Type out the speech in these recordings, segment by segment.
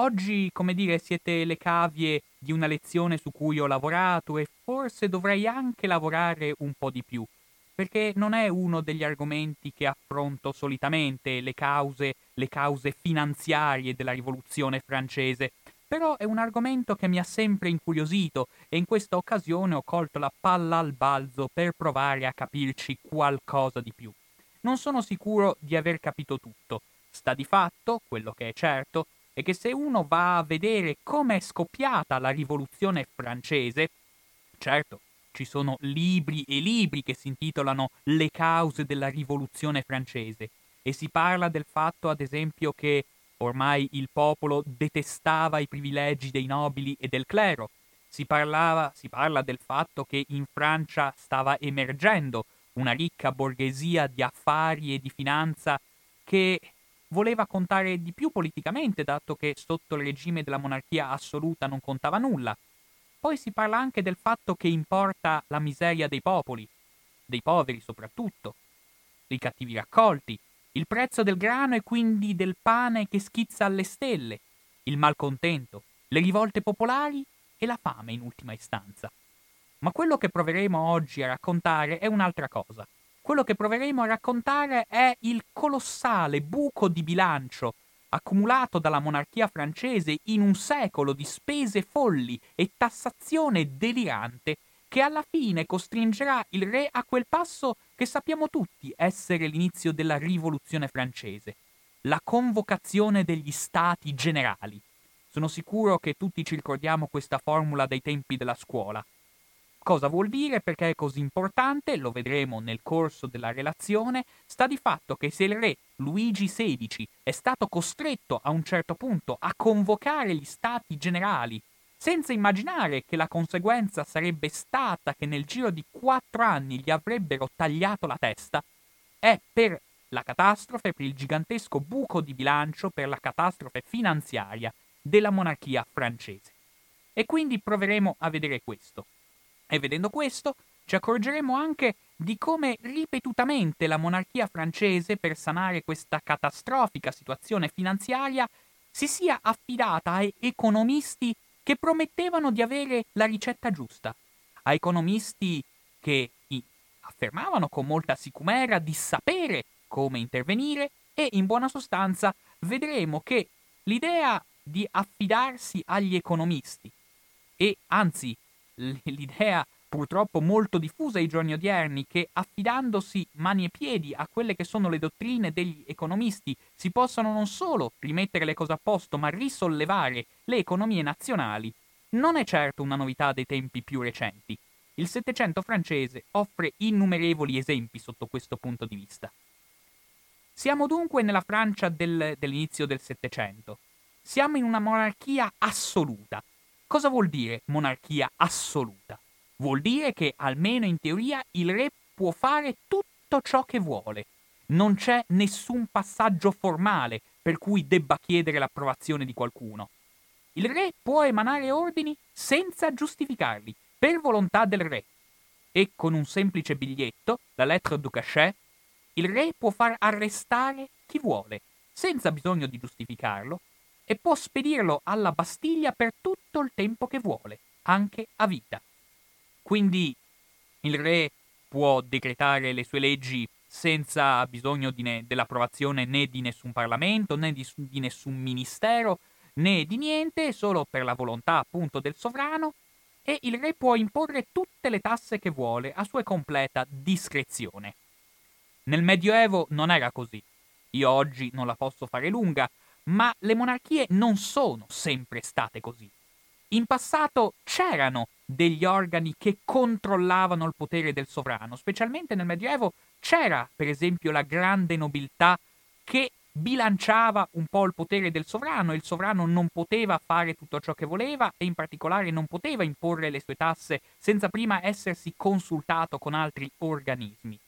oggi, come dire, siete le cavie di una lezione su cui ho lavorato e forse dovrei anche lavorare un po' di più, perché non è uno degli argomenti che affronto solitamente, le cause, le cause finanziarie della rivoluzione francese, però è un argomento che mi ha sempre incuriosito e in questa occasione ho colto la palla al balzo per provare a capirci qualcosa di più. Non sono sicuro di aver capito tutto. Sta di fatto, quello che è certo, è che se uno va a vedere come è scoppiata la rivoluzione francese, certo, ci sono libri e libri che si intitolano Le cause della rivoluzione francese e si parla del fatto, ad esempio, che Ormai il popolo detestava i privilegi dei nobili e del clero. Si, parlava, si parla del fatto che in Francia stava emergendo una ricca borghesia di affari e di finanza che voleva contare di più politicamente, dato che sotto il regime della monarchia assoluta non contava nulla. Poi si parla anche del fatto che importa la miseria dei popoli, dei poveri soprattutto, dei cattivi raccolti, il prezzo del grano e quindi del pane che schizza alle stelle, il malcontento, le rivolte popolari e la fame in ultima istanza. Ma quello che proveremo oggi a raccontare è un'altra cosa. Quello che proveremo a raccontare è il colossale buco di bilancio accumulato dalla monarchia francese in un secolo di spese folli e tassazione delirante che alla fine costringerà il re a quel passo che sappiamo tutti essere l'inizio della rivoluzione francese, la convocazione degli stati generali. Sono sicuro che tutti ci ricordiamo questa formula dai tempi della scuola. Cosa vuol dire? Perché è così importante, lo vedremo nel corso della relazione, sta di fatto che se il re Luigi XVI è stato costretto a un certo punto a convocare gli stati generali senza immaginare che la conseguenza sarebbe stata che nel giro di quattro anni gli avrebbero tagliato la testa, è per la catastrofe, per il gigantesco buco di bilancio, per la catastrofe finanziaria della monarchia francese. E quindi proveremo a vedere questo. E vedendo questo, ci accorgeremo anche di come ripetutamente la monarchia francese, per sanare questa catastrofica situazione finanziaria, si sia affidata a economisti che promettevano di avere la ricetta giusta, a economisti che affermavano con molta sicumera di sapere come intervenire e in buona sostanza vedremo che l'idea di affidarsi agli economisti e anzi l'idea purtroppo molto diffusa ai giorni odierni che affidandosi mani e piedi a quelle che sono le dottrine degli economisti si possono non solo rimettere le cose a posto ma risollevare le economie nazionali, non è certo una novità dei tempi più recenti. Il Settecento francese offre innumerevoli esempi sotto questo punto di vista. Siamo dunque nella Francia del, dell'inizio del Settecento. Siamo in una monarchia assoluta. Cosa vuol dire monarchia assoluta? Vuol dire che, almeno in teoria, il re può fare tutto ciò che vuole. Non c'è nessun passaggio formale per cui debba chiedere l'approvazione di qualcuno. Il re può emanare ordini senza giustificarli, per volontà del re. E con un semplice biglietto, la lettre du cachet, il re può far arrestare chi vuole, senza bisogno di giustificarlo, e può spedirlo alla Bastiglia per tutto il tempo che vuole, anche a vita. Quindi il re può decretare le sue leggi senza bisogno ne- dell'approvazione né di nessun Parlamento né di, di nessun ministero né di niente, solo per la volontà appunto del sovrano e il re può imporre tutte le tasse che vuole a sua completa discrezione. Nel Medioevo non era così. Io oggi non la posso fare lunga, ma le monarchie non sono sempre state così. In passato c'erano degli organi che controllavano il potere del sovrano, specialmente nel Medioevo c'era per esempio la grande nobiltà che bilanciava un po' il potere del sovrano, il sovrano non poteva fare tutto ciò che voleva e in particolare non poteva imporre le sue tasse senza prima essersi consultato con altri organismi.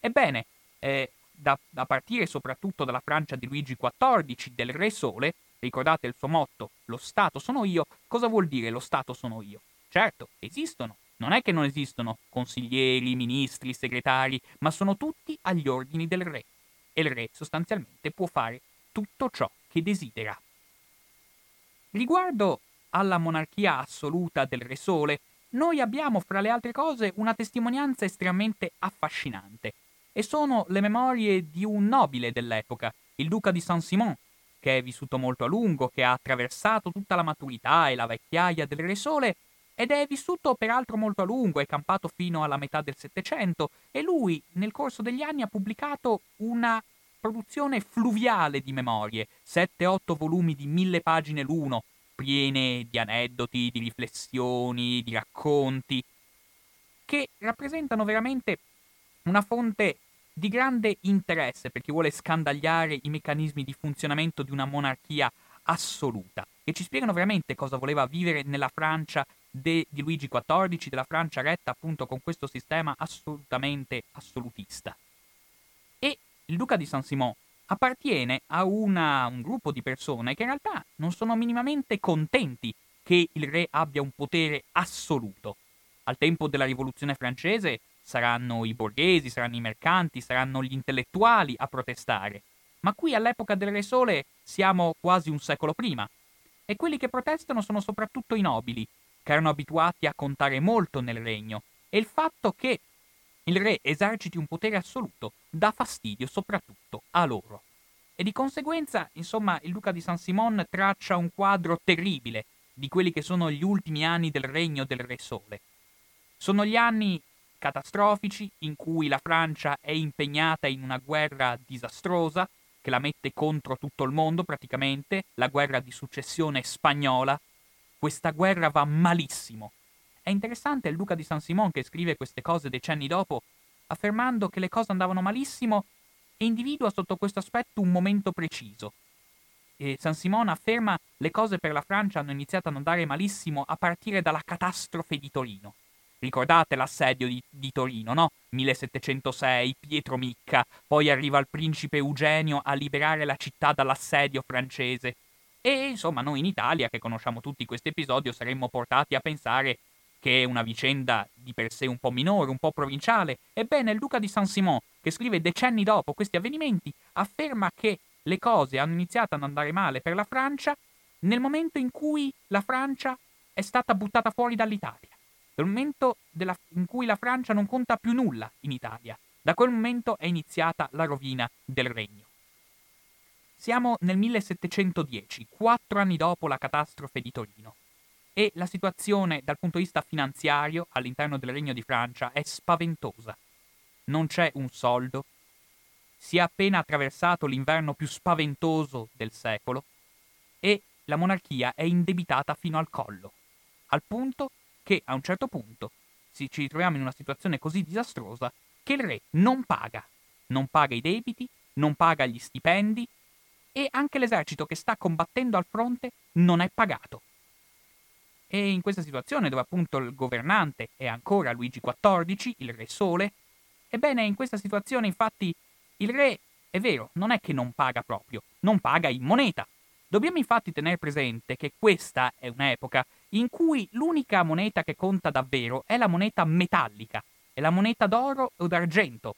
Ebbene, eh, da, da partire soprattutto dalla Francia di Luigi XIV, del Re Sole, Ricordate il suo motto, lo Stato sono io. Cosa vuol dire lo Stato sono io? Certo, esistono. Non è che non esistono consiglieri, ministri, segretari, ma sono tutti agli ordini del re. E il re sostanzialmente può fare tutto ciò che desidera. Riguardo alla monarchia assoluta del Re Sole, noi abbiamo fra le altre cose una testimonianza estremamente affascinante e sono le memorie di un nobile dell'epoca, il duca di Saint-Simon, che è vissuto molto a lungo, che ha attraversato tutta la maturità e la vecchiaia del Re Sole ed è vissuto peraltro molto a lungo, è campato fino alla metà del Settecento e lui nel corso degli anni ha pubblicato una produzione fluviale di memorie, 7-8 volumi di mille pagine l'uno, piene di aneddoti, di riflessioni, di racconti, che rappresentano veramente una fonte di grande interesse per chi vuole scandagliare i meccanismi di funzionamento di una monarchia assoluta, che ci spiegano veramente cosa voleva vivere nella Francia de, di Luigi XIV, della Francia retta appunto con questo sistema assolutamente assolutista. E il duca di Saint-Simon appartiene a una, un gruppo di persone che in realtà non sono minimamente contenti che il re abbia un potere assoluto. Al tempo della rivoluzione francese saranno i borghesi, saranno i mercanti, saranno gli intellettuali a protestare. Ma qui all'epoca del Re Sole siamo quasi un secolo prima. E quelli che protestano sono soprattutto i nobili, che erano abituati a contare molto nel regno, e il fatto che il re eserciti un potere assoluto dà fastidio soprattutto a loro. E di conseguenza, insomma, il duca di San Simon traccia un quadro terribile di quelli che sono gli ultimi anni del regno del Re Sole. Sono gli anni catastrofici in cui la Francia è impegnata in una guerra disastrosa che la mette contro tutto il mondo praticamente, la guerra di successione spagnola. Questa guerra va malissimo. È interessante il duca di San Simon che scrive queste cose decenni dopo, affermando che le cose andavano malissimo e individua sotto questo aspetto un momento preciso. E San Simon afferma le cose per la Francia hanno iniziato ad andare malissimo a partire dalla catastrofe di Torino. Ricordate l'assedio di, di, Torino, no? 1706, Pietro Micca, poi arriva il principe Eugenio a liberare la città dall'assedio francese. E insomma, noi in Italia, che conosciamo tutti questo episodio, saremmo portati a pensare che è una vicenda di per sé un po' minore, un po' provinciale. Ebbene, il duca di Saint-Simon, che scrive decenni dopo questi avvenimenti, afferma che le cose hanno iniziato ad andare male per la Francia nel momento in cui la Francia è stata buttata fuori dall'Italia dal momento della, in cui la Francia non conta più nulla in Italia. Da quel momento è iniziata la rovina del regno. Siamo nel 1710, quattro anni dopo la catastrofe di Torino, e la situazione dal punto di vista finanziario all'interno del Regno di Francia è spaventosa. Non c'è un soldo, si è appena attraversato l'inverno più spaventoso del secolo e la monarchia è indebitata fino al collo, al punto che a un certo punto ci ritroviamo in una situazione così disastrosa che il re non paga, non paga i debiti, non paga gli stipendi e anche l'esercito che sta combattendo al fronte non è pagato. E in questa situazione, dove appunto il governante è ancora Luigi XIV, il re sole, ebbene in questa situazione infatti il re, è vero, non è che non paga proprio, non paga in moneta. Dobbiamo infatti tenere presente che questa è un'epoca in cui l'unica moneta che conta davvero è la moneta metallica, è la moneta d'oro o d'argento.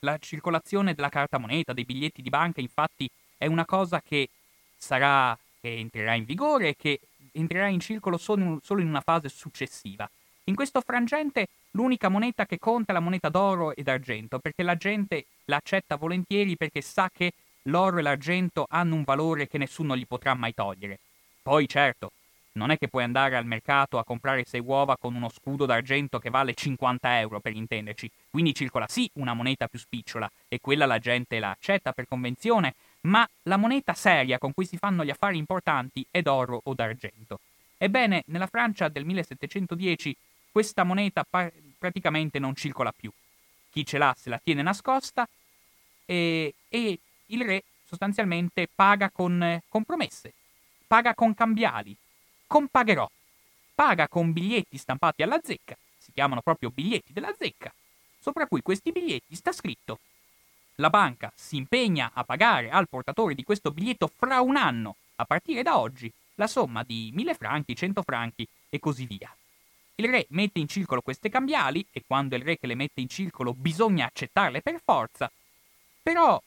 La circolazione della carta moneta, dei biglietti di banca, infatti, è una cosa che sarà, che entrerà in vigore e che entrerà in circolo solo in, una fase successiva. In questo frangente l'unica moneta che conta è la moneta d'oro e d'argento, perché la gente la accetta volentieri perché sa che l'oro e l'argento hanno un valore che nessuno gli potrà mai togliere. Poi certo, non è che puoi andare al mercato a comprare sei uova con uno scudo d'argento che vale 50 euro per intenderci, quindi circola sì una moneta più spicciola e quella la gente la accetta per convenzione, ma la moneta seria con cui si fanno gli affari importanti è d'oro o d'argento. Ebbene, nella Francia del 1710 questa moneta par- praticamente non circola più. Chi ce l'ha se la tiene nascosta e, e il re sostanzialmente paga con, con promesse, paga con cambiali, compagherò. Paga con biglietti stampati alla zecca, si chiamano proprio biglietti della zecca, sopra cui questi biglietti sta scritto la banca si impegna a pagare al portatore di questo biglietto fra un anno, a partire da oggi, la somma di 1000 franchi, 100 franchi e così via. Il re mette in circolo queste cambiali e quando il re che le mette in circolo bisogna accettarle per forza, però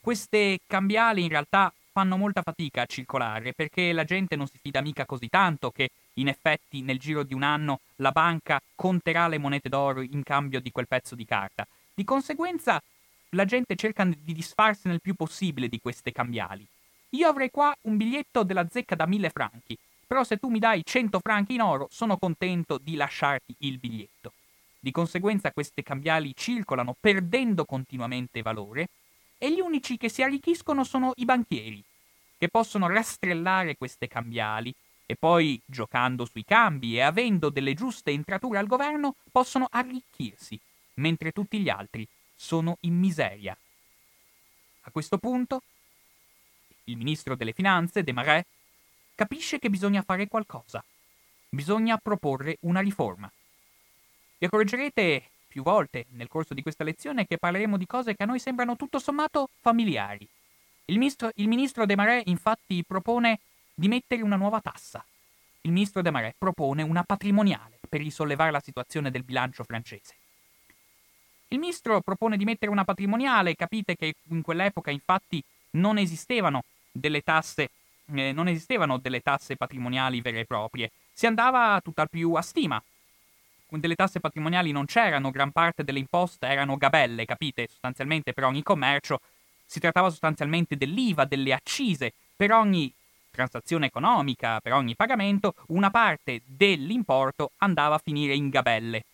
queste cambiali in realtà fanno molta fatica a circolare perché la gente non si fida mica così tanto che in effetti nel giro di un anno la banca conterà le monete d'oro in cambio di quel pezzo di carta. Di conseguenza la gente cerca di disfarsene il più possibile di queste cambiali. Io avrei qua un biglietto della zecca da mille franchi, però se tu mi dai 100 franchi in oro sono contento di lasciarti il biglietto. Di conseguenza queste cambiali circolano perdendo continuamente valore e gli unici che si arricchiscono sono i banchieri, che possono rastrellare queste cambiali e poi, giocando sui cambi e avendo delle giuste entrature al governo, possono arricchirsi, mentre tutti gli altri sono in miseria. A questo punto, il ministro delle finanze, De Marais, capisce che bisogna fare qualcosa. Bisogna proporre una riforma. Vi accorgerete più volte nel corso di questa lezione che parleremo di cose che a noi sembrano tutto sommato familiari. Il ministro, il ministro De Marais infatti propone di mettere una nuova tassa. Il ministro De Marais propone una patrimoniale per risollevare la situazione del bilancio francese. Il ministro propone di mettere una patrimoniale, capite che in quell'epoca infatti non esistevano delle tasse, eh, non esistevano delle tasse patrimoniali vere e proprie, si andava tutt'al più a stima, delle tasse patrimoniali non c'erano, gran parte delle imposte erano gabelle, capite? Sostanzialmente per ogni commercio si trattava sostanzialmente dell'IVA, delle accise, per ogni transazione economica, per ogni pagamento, una parte dell'importo andava a finire in gabelle.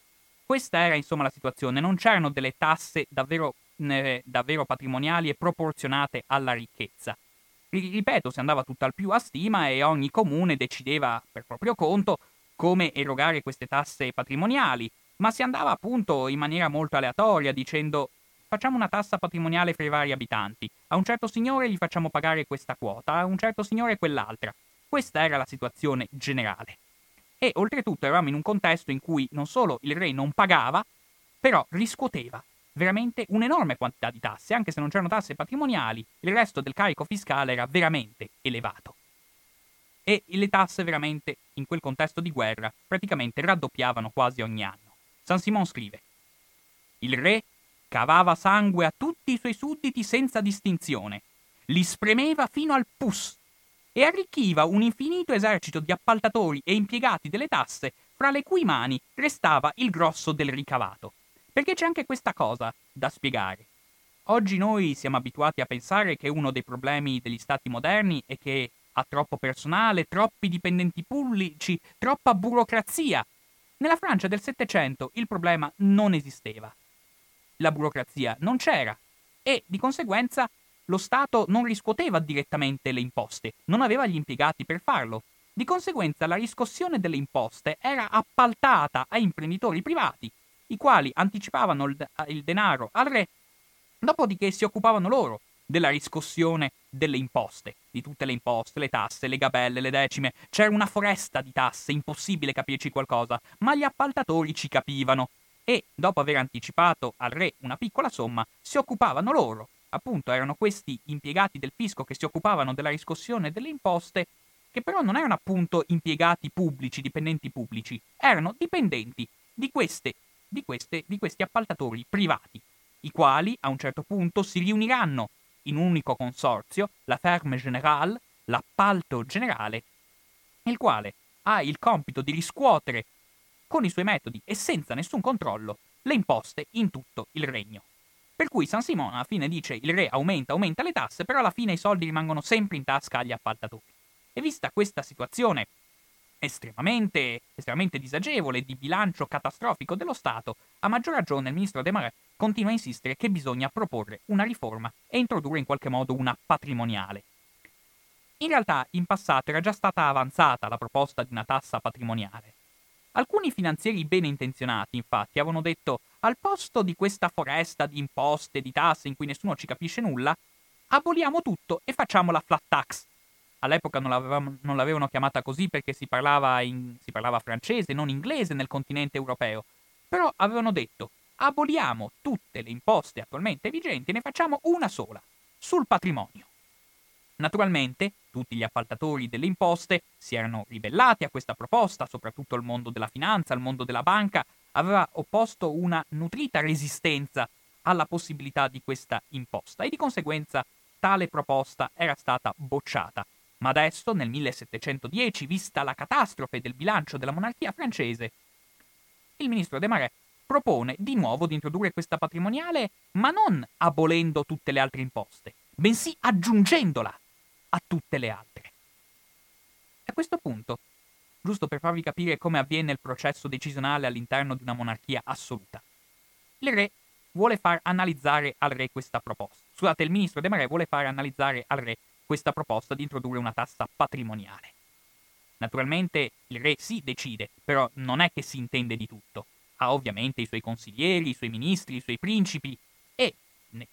Questa era insomma la situazione, non c'erano delle tasse davvero, eh, davvero patrimoniali e proporzionate alla ricchezza. Ripeto, si andava tutt'al più a stima e ogni comune decideva per proprio conto come erogare queste tasse patrimoniali, ma si andava appunto in maniera molto aleatoria dicendo facciamo una tassa patrimoniale fra i vari abitanti, a un certo signore gli facciamo pagare questa quota, a un certo signore quell'altra. Questa era la situazione generale. E oltretutto eravamo in un contesto in cui non solo il re non pagava, però riscuoteva veramente un'enorme quantità di tasse, anche se non c'erano tasse patrimoniali, il resto del carico fiscale era veramente elevato e le tasse veramente, in quel contesto di guerra, praticamente raddoppiavano quasi ogni anno. San Simon scrive: Il re cavava sangue a tutti i suoi sudditi senza distinzione, li spremeva fino al pus e arricchiva un infinito esercito di appaltatori e impiegati delle tasse, fra le cui mani restava il grosso del ricavato. Perché c'è anche questa cosa da spiegare. Oggi noi siamo abituati a pensare che uno dei problemi degli stati moderni è che ha troppo personale, troppi dipendenti pubblici, troppa burocrazia. Nella Francia del Settecento il problema non esisteva. La burocrazia non c'era e, di conseguenza, lo Stato non riscuoteva direttamente le imposte, non aveva gli impiegati per farlo. Di conseguenza la riscossione delle imposte era appaltata a imprenditori privati, i quali anticipavano il, il denaro al re, dopodiché si occupavano loro della riscossione delle imposte, di tutte le imposte, le tasse, le gabelle, le decime. C'era una foresta di tasse, impossibile capirci qualcosa, ma gli appaltatori ci capivano e, dopo aver anticipato al re una piccola somma, si occupavano loro. Appunto, erano questi impiegati del fisco che si occupavano della riscossione delle imposte, che però non erano appunto impiegati pubblici, dipendenti pubblici, erano dipendenti di, queste, di, queste, di questi appaltatori privati, i quali a un certo punto si riuniranno in un unico consorzio, la Ferme Générale, l'appalto generale, il quale ha il compito di riscuotere con i suoi metodi e senza nessun controllo le imposte in tutto il regno. Per cui San Simone alla fine dice il re aumenta, aumenta le tasse, però alla fine i soldi rimangono sempre in tasca agli appaltatori. E vista questa situazione estremamente, estremamente disagevole di bilancio catastrofico dello Stato, a maggior ragione il ministro De Marais continua a insistere che bisogna proporre una riforma e introdurre in qualche modo una patrimoniale. In realtà in passato era già stata avanzata la proposta di una tassa patrimoniale. Alcuni finanzieri bene intenzionati, infatti, avevano detto al posto di questa foresta di imposte, di tasse in cui nessuno ci capisce nulla, aboliamo tutto e facciamo la flat tax. All'epoca non, non l'avevano chiamata così perché si parlava, in, si parlava francese, non inglese nel continente europeo, però avevano detto aboliamo tutte le imposte attualmente vigenti e ne facciamo una sola, sul patrimonio. Naturalmente, tutti gli appaltatori delle imposte si erano ribellati a questa proposta, soprattutto il mondo della finanza, il mondo della banca, aveva opposto una nutrita resistenza alla possibilità di questa imposta e di conseguenza tale proposta era stata bocciata. Ma adesso, nel 1710, vista la catastrofe del bilancio della monarchia francese, il ministro De Marais propone di nuovo di introdurre questa patrimoniale, ma non abolendo tutte le altre imposte, bensì aggiungendola a tutte le altre. A questo punto, giusto per farvi capire come avviene il processo decisionale all'interno di una monarchia assoluta, il re vuole far analizzare al re questa proposta. Scusate, il ministro De Marais vuole far analizzare al re questa proposta di introdurre una tassa patrimoniale. Naturalmente il re sì decide, però non è che si intende di tutto. Ha ovviamente i suoi consiglieri, i suoi ministri, i suoi principi e,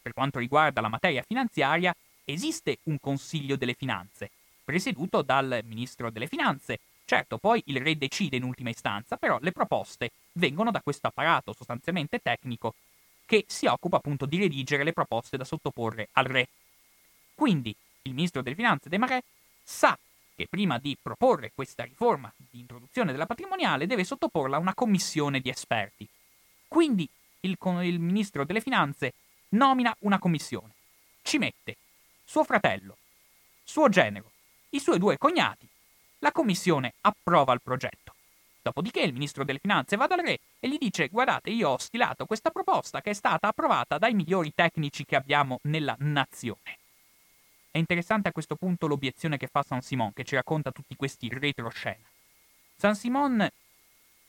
per quanto riguarda la materia finanziaria, esiste un Consiglio delle Finanze, presieduto dal Ministro delle Finanze. Certo, poi il re decide in ultima istanza, però le proposte vengono da questo apparato sostanzialmente tecnico che si occupa appunto di redigere le proposte da sottoporre al re. Quindi il ministro delle finanze De Marais sa che prima di proporre questa riforma di introduzione della patrimoniale deve sottoporla a una commissione di esperti. Quindi il, il ministro delle finanze nomina una commissione, ci mette suo fratello, suo genero, i suoi due cognati. La commissione approva il progetto. Dopodiché il ministro delle finanze va dal re e gli dice guardate io ho stilato questa proposta che è stata approvata dai migliori tecnici che abbiamo nella nazione. È interessante a questo punto l'obiezione che fa San Simon, che ci racconta tutti questi retroscena. San Simon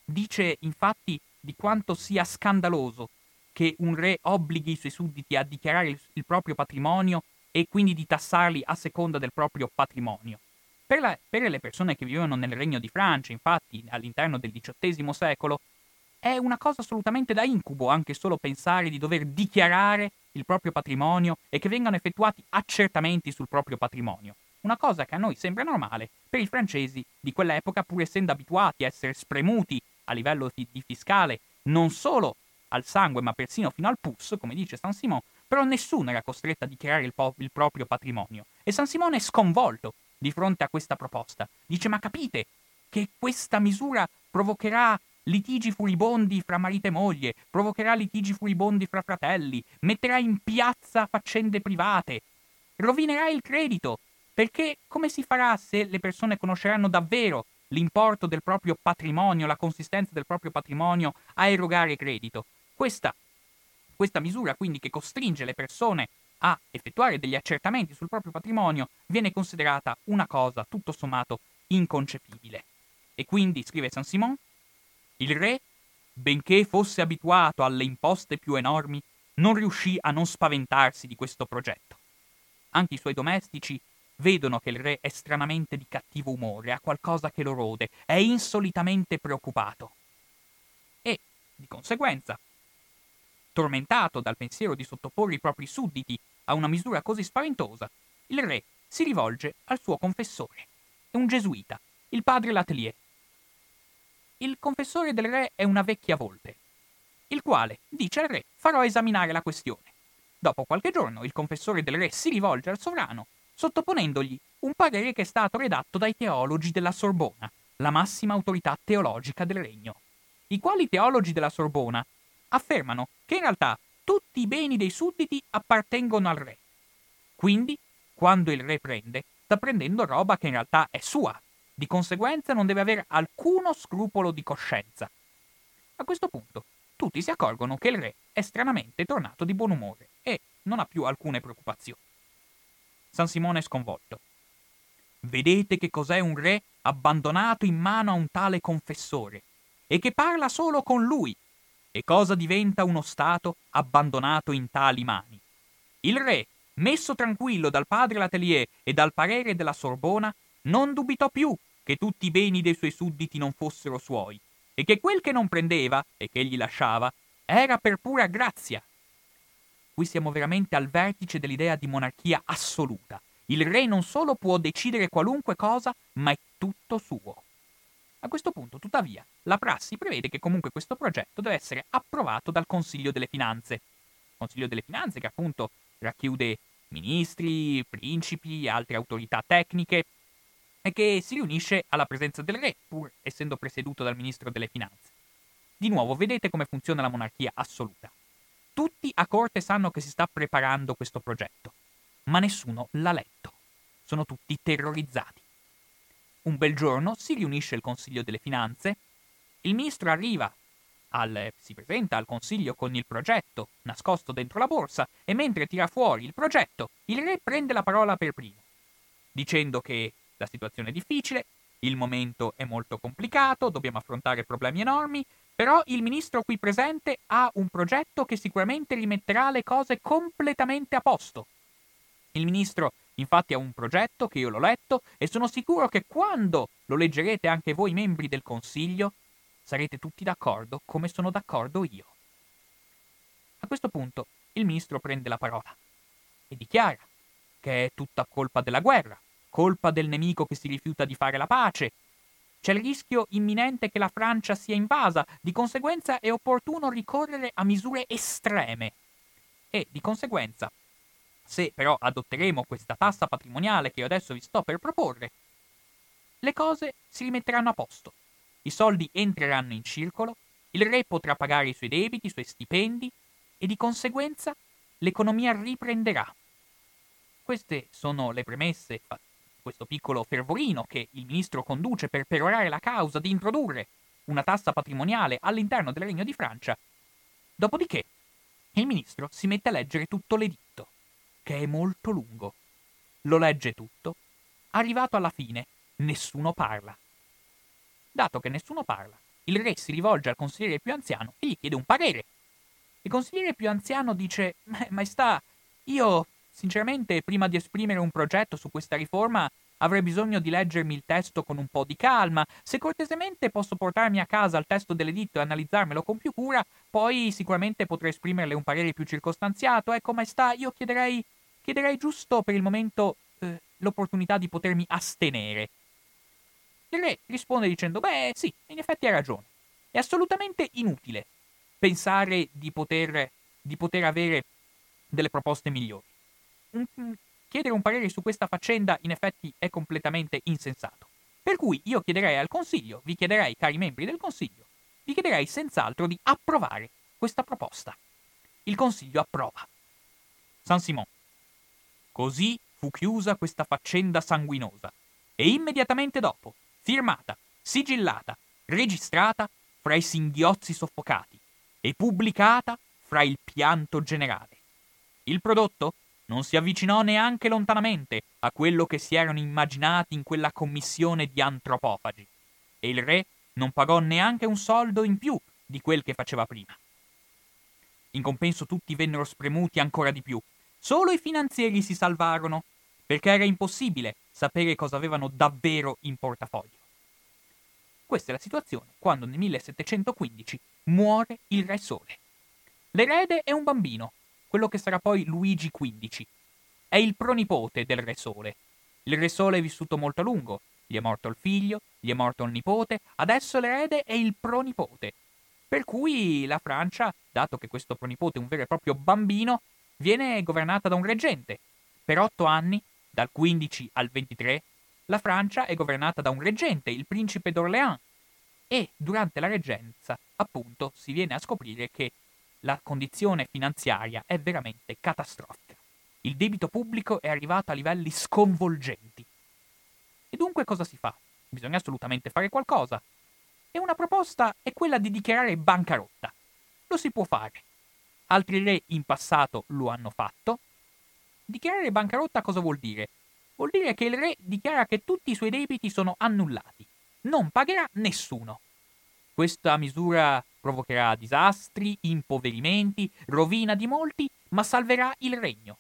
dice infatti di quanto sia scandaloso che un re obblighi i suoi sudditi a dichiarare il, proprio patrimonio e quindi di tassarli a seconda del proprio patrimonio. Per, la, per, le persone che vivevano nel regno di Francia, infatti, all'interno del XVIII secolo, è una cosa assolutamente da incubo anche solo pensare di dover dichiarare il proprio patrimonio e che vengano effettuati accertamenti sul proprio patrimonio. Una cosa che a noi sembra normale, per i francesi di quell'epoca, pur essendo abituati a essere spremuti a livello di, fiscale, non solo al sangue, ma persino fino al pus, come dice San Simon, però nessuno era costretto a dichiarare il, po- il proprio patrimonio. E San Simone è sconvolto di fronte a questa proposta. Dice: Ma capite che questa misura provocherà litigi furibondi fra marito e moglie, provocherà litigi furibondi fra fratelli, metterà in piazza faccende private, rovinerà il credito, perché come si farà se le persone conosceranno davvero l'importo del proprio patrimonio, la consistenza del proprio patrimonio a erogare credito? Questa, questa misura quindi che costringe le persone a effettuare degli accertamenti sul proprio patrimonio viene considerata una cosa tutto sommato inconcepibile. E quindi, scrive San Simon, il re, benché fosse abituato alle imposte più enormi, non riuscì a non spaventarsi di questo progetto. Anche i suoi domestici vedono che il re è stranamente di cattivo umore, ha qualcosa che lo rode, è insolitamente preoccupato. E, di conseguenza, tormentato dal pensiero di sottoporre i propri sudditi a una misura così spaventosa, il re si rivolge al suo confessore, un gesuita, il padre Latelier, il confessore del re è una vecchia volpe, il quale dice al re farò esaminare la questione. Dopo qualche giorno il confessore del re si rivolge al sovrano, sottoponendogli un parere che è stato redatto dai teologi della Sorbona, la massima autorità teologica del regno, i quali teologi della Sorbona affermano che in realtà tutti i beni dei sudditi appartengono al re. Quindi, quando il re prende, sta prendendo roba che in realtà è sua, di conseguenza non deve avere alcuno scrupolo di coscienza. A questo punto tutti si accorgono che il re è stranamente tornato di buon umore e non ha più alcune preoccupazioni. San Simone è sconvolto. Vedete che cos'è un re abbandonato in mano a un tale confessore e che parla solo con lui e cosa diventa uno Stato abbandonato in tali mani. Il re, messo tranquillo dal padre Latelier e dal parere della Sorbona, non dubitò più che tutti i beni dei suoi sudditi non fossero suoi, e che quel che non prendeva e che egli lasciava era per pura grazia. Qui siamo veramente al vertice dell'idea di monarchia assoluta. Il re non solo può decidere qualunque cosa, ma è tutto suo. A questo punto, tuttavia, la prassi prevede che comunque questo progetto deve essere approvato dal Consiglio delle Finanze. Consiglio delle Finanze che appunto racchiude ministri, principi, altre autorità tecniche, e che si riunisce alla presenza del re, pur essendo presieduto dal ministro delle finanze. Di nuovo, vedete come funziona la monarchia assoluta. Tutti a corte sanno che si sta preparando questo progetto. ma nessuno l'ha letto. Sono tutti terrorizzati. Un bel giorno si riunisce il Consiglio delle Finanze, il ministro arriva, al, si presenta al Consiglio con il progetto, nascosto dentro la borsa, e mentre tira fuori il progetto, il re prende la parola per primo, dicendo che la situazione è difficile, il momento è molto complicato, dobbiamo affrontare problemi enormi, però il ministro qui presente ha un progetto che sicuramente rimetterà le cose completamente a posto. Il ministro infatti ha un progetto che io l'ho letto e sono sicuro che quando lo leggerete anche voi membri del Consiglio sarete tutti d'accordo come sono d'accordo io. A questo punto il ministro prende la parola e dichiara che è tutta colpa della guerra, colpa del nemico che si rifiuta di fare la pace, c'è il rischio imminente che la Francia sia invasa, di conseguenza è opportuno ricorrere a misure estreme. E, di conseguenza, se però adotteremo questa tassa patrimoniale che io adesso vi sto per proporre, le cose si rimetteranno a posto. I soldi entreranno in circolo, il re potrà pagare i suoi debiti, i suoi stipendi e di conseguenza l'economia riprenderà. Queste sono le premesse questo piccolo fervorino che il ministro conduce per perorare la causa di introdurre una tassa patrimoniale all'interno del Regno di Francia. Dopodiché il ministro si mette a leggere tutto l'editto, che è molto lungo. Lo legge tutto. Arrivato alla fine, nessuno parla. Dato che nessuno parla, il re si rivolge al consigliere più anziano e gli chiede un parere. Il consigliere più anziano dice: Maestà, io Sinceramente, prima di esprimere un progetto su questa riforma, avrei bisogno di leggermi il testo con un po' di calma. Se cortesemente posso portarmi a casa il testo dell'editto e analizzarmelo con più cura, poi sicuramente potrei esprimerle un parere più circostanziato. Ecco, maestà, io chiederei, chiederei giusto per il momento eh, l'opportunità di potermi astenere. Il re risponde dicendo: Beh, sì, in effetti hai ragione. È assolutamente inutile pensare di poter, di poter avere delle proposte migliori un, chiedere un parere su questa faccenda in effetti è completamente insensato. Per cui io chiederei al Consiglio, vi chiederei, cari membri del Consiglio, vi chiederei senz'altro di approvare questa proposta. Il Consiglio approva. San Simon. Così fu chiusa questa faccenda sanguinosa e immediatamente dopo, firmata, sigillata, registrata fra i singhiozzi soffocati e pubblicata fra il pianto generale. Il prodotto non si avvicinò neanche lontanamente a quello che si erano immaginati in quella commissione di antropofagi, e il re non pagò neanche un soldo in più di quel che faceva prima. In compenso tutti vennero spremuti ancora di più. Solo i finanzieri si salvarono, perché era impossibile sapere cosa avevano davvero in portafoglio. Questa è la situazione quando nel 1715 muore il Re Sole. L'erede è un bambino, quello che sarà poi Luigi XV. È il pronipote del Re Sole. Il Re Sole è vissuto molto a lungo, gli è morto il figlio, gli è morto il nipote, adesso l'erede è il pronipote. Per cui la Francia, dato che questo pronipote è un vero e proprio bambino, viene governata da un reggente. Per otto anni, dal 15 al 23, la Francia è governata da un reggente, il principe d'Orléans. E durante la reggenza, appunto, si viene a scoprire che la condizione finanziaria è veramente catastrofica. Il debito pubblico è arrivato a livelli sconvolgenti. E dunque cosa si fa? Bisogna assolutamente fare qualcosa. E una proposta è quella di dichiarare bancarotta. Lo si può fare. Altri re in passato lo hanno fatto. Dichiarare bancarotta cosa vuol dire? Vuol dire che il re dichiara che tutti i suoi debiti sono annullati. Non pagherà nessuno. Questa misura provocherà disastri, impoverimenti, rovina di molti, ma salverà il regno.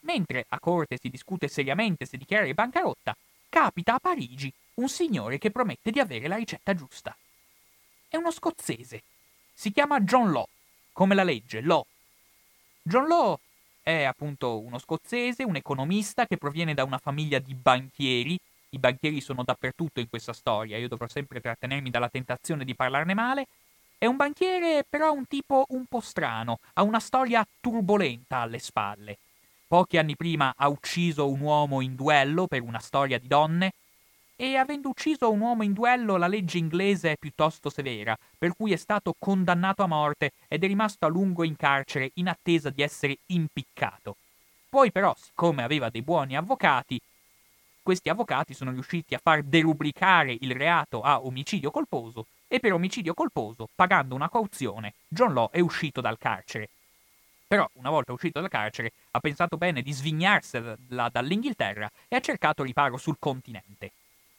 Mentre a corte si discute seriamente se dichiarare bancarotta, capita a Parigi un signore che promette di avere la ricetta giusta. È uno scozzese. Si chiama John Law, come la legge, Law. John Law è appunto uno scozzese, un economista che proviene da una famiglia di banchieri i banchieri sono dappertutto in questa storia, io dovrò sempre trattenermi dalla tentazione di parlarne male. È un banchiere però un tipo un po' strano, ha una storia turbolenta alle spalle. Pochi anni prima ha ucciso un uomo in duello per una storia di donne, e avendo ucciso un uomo in duello la legge inglese è piuttosto severa, per cui è stato condannato a morte ed è rimasto a lungo in carcere in attesa di essere impiccato. Poi però, siccome aveva dei buoni avvocati, questi avvocati sono riusciti a far derubricare il reato a omicidio colposo e per omicidio colposo, pagando una cauzione, John Law è uscito dal carcere. Però, una volta uscito dal carcere, ha pensato bene di svignarsela dall'Inghilterra e ha cercato riparo sul continente,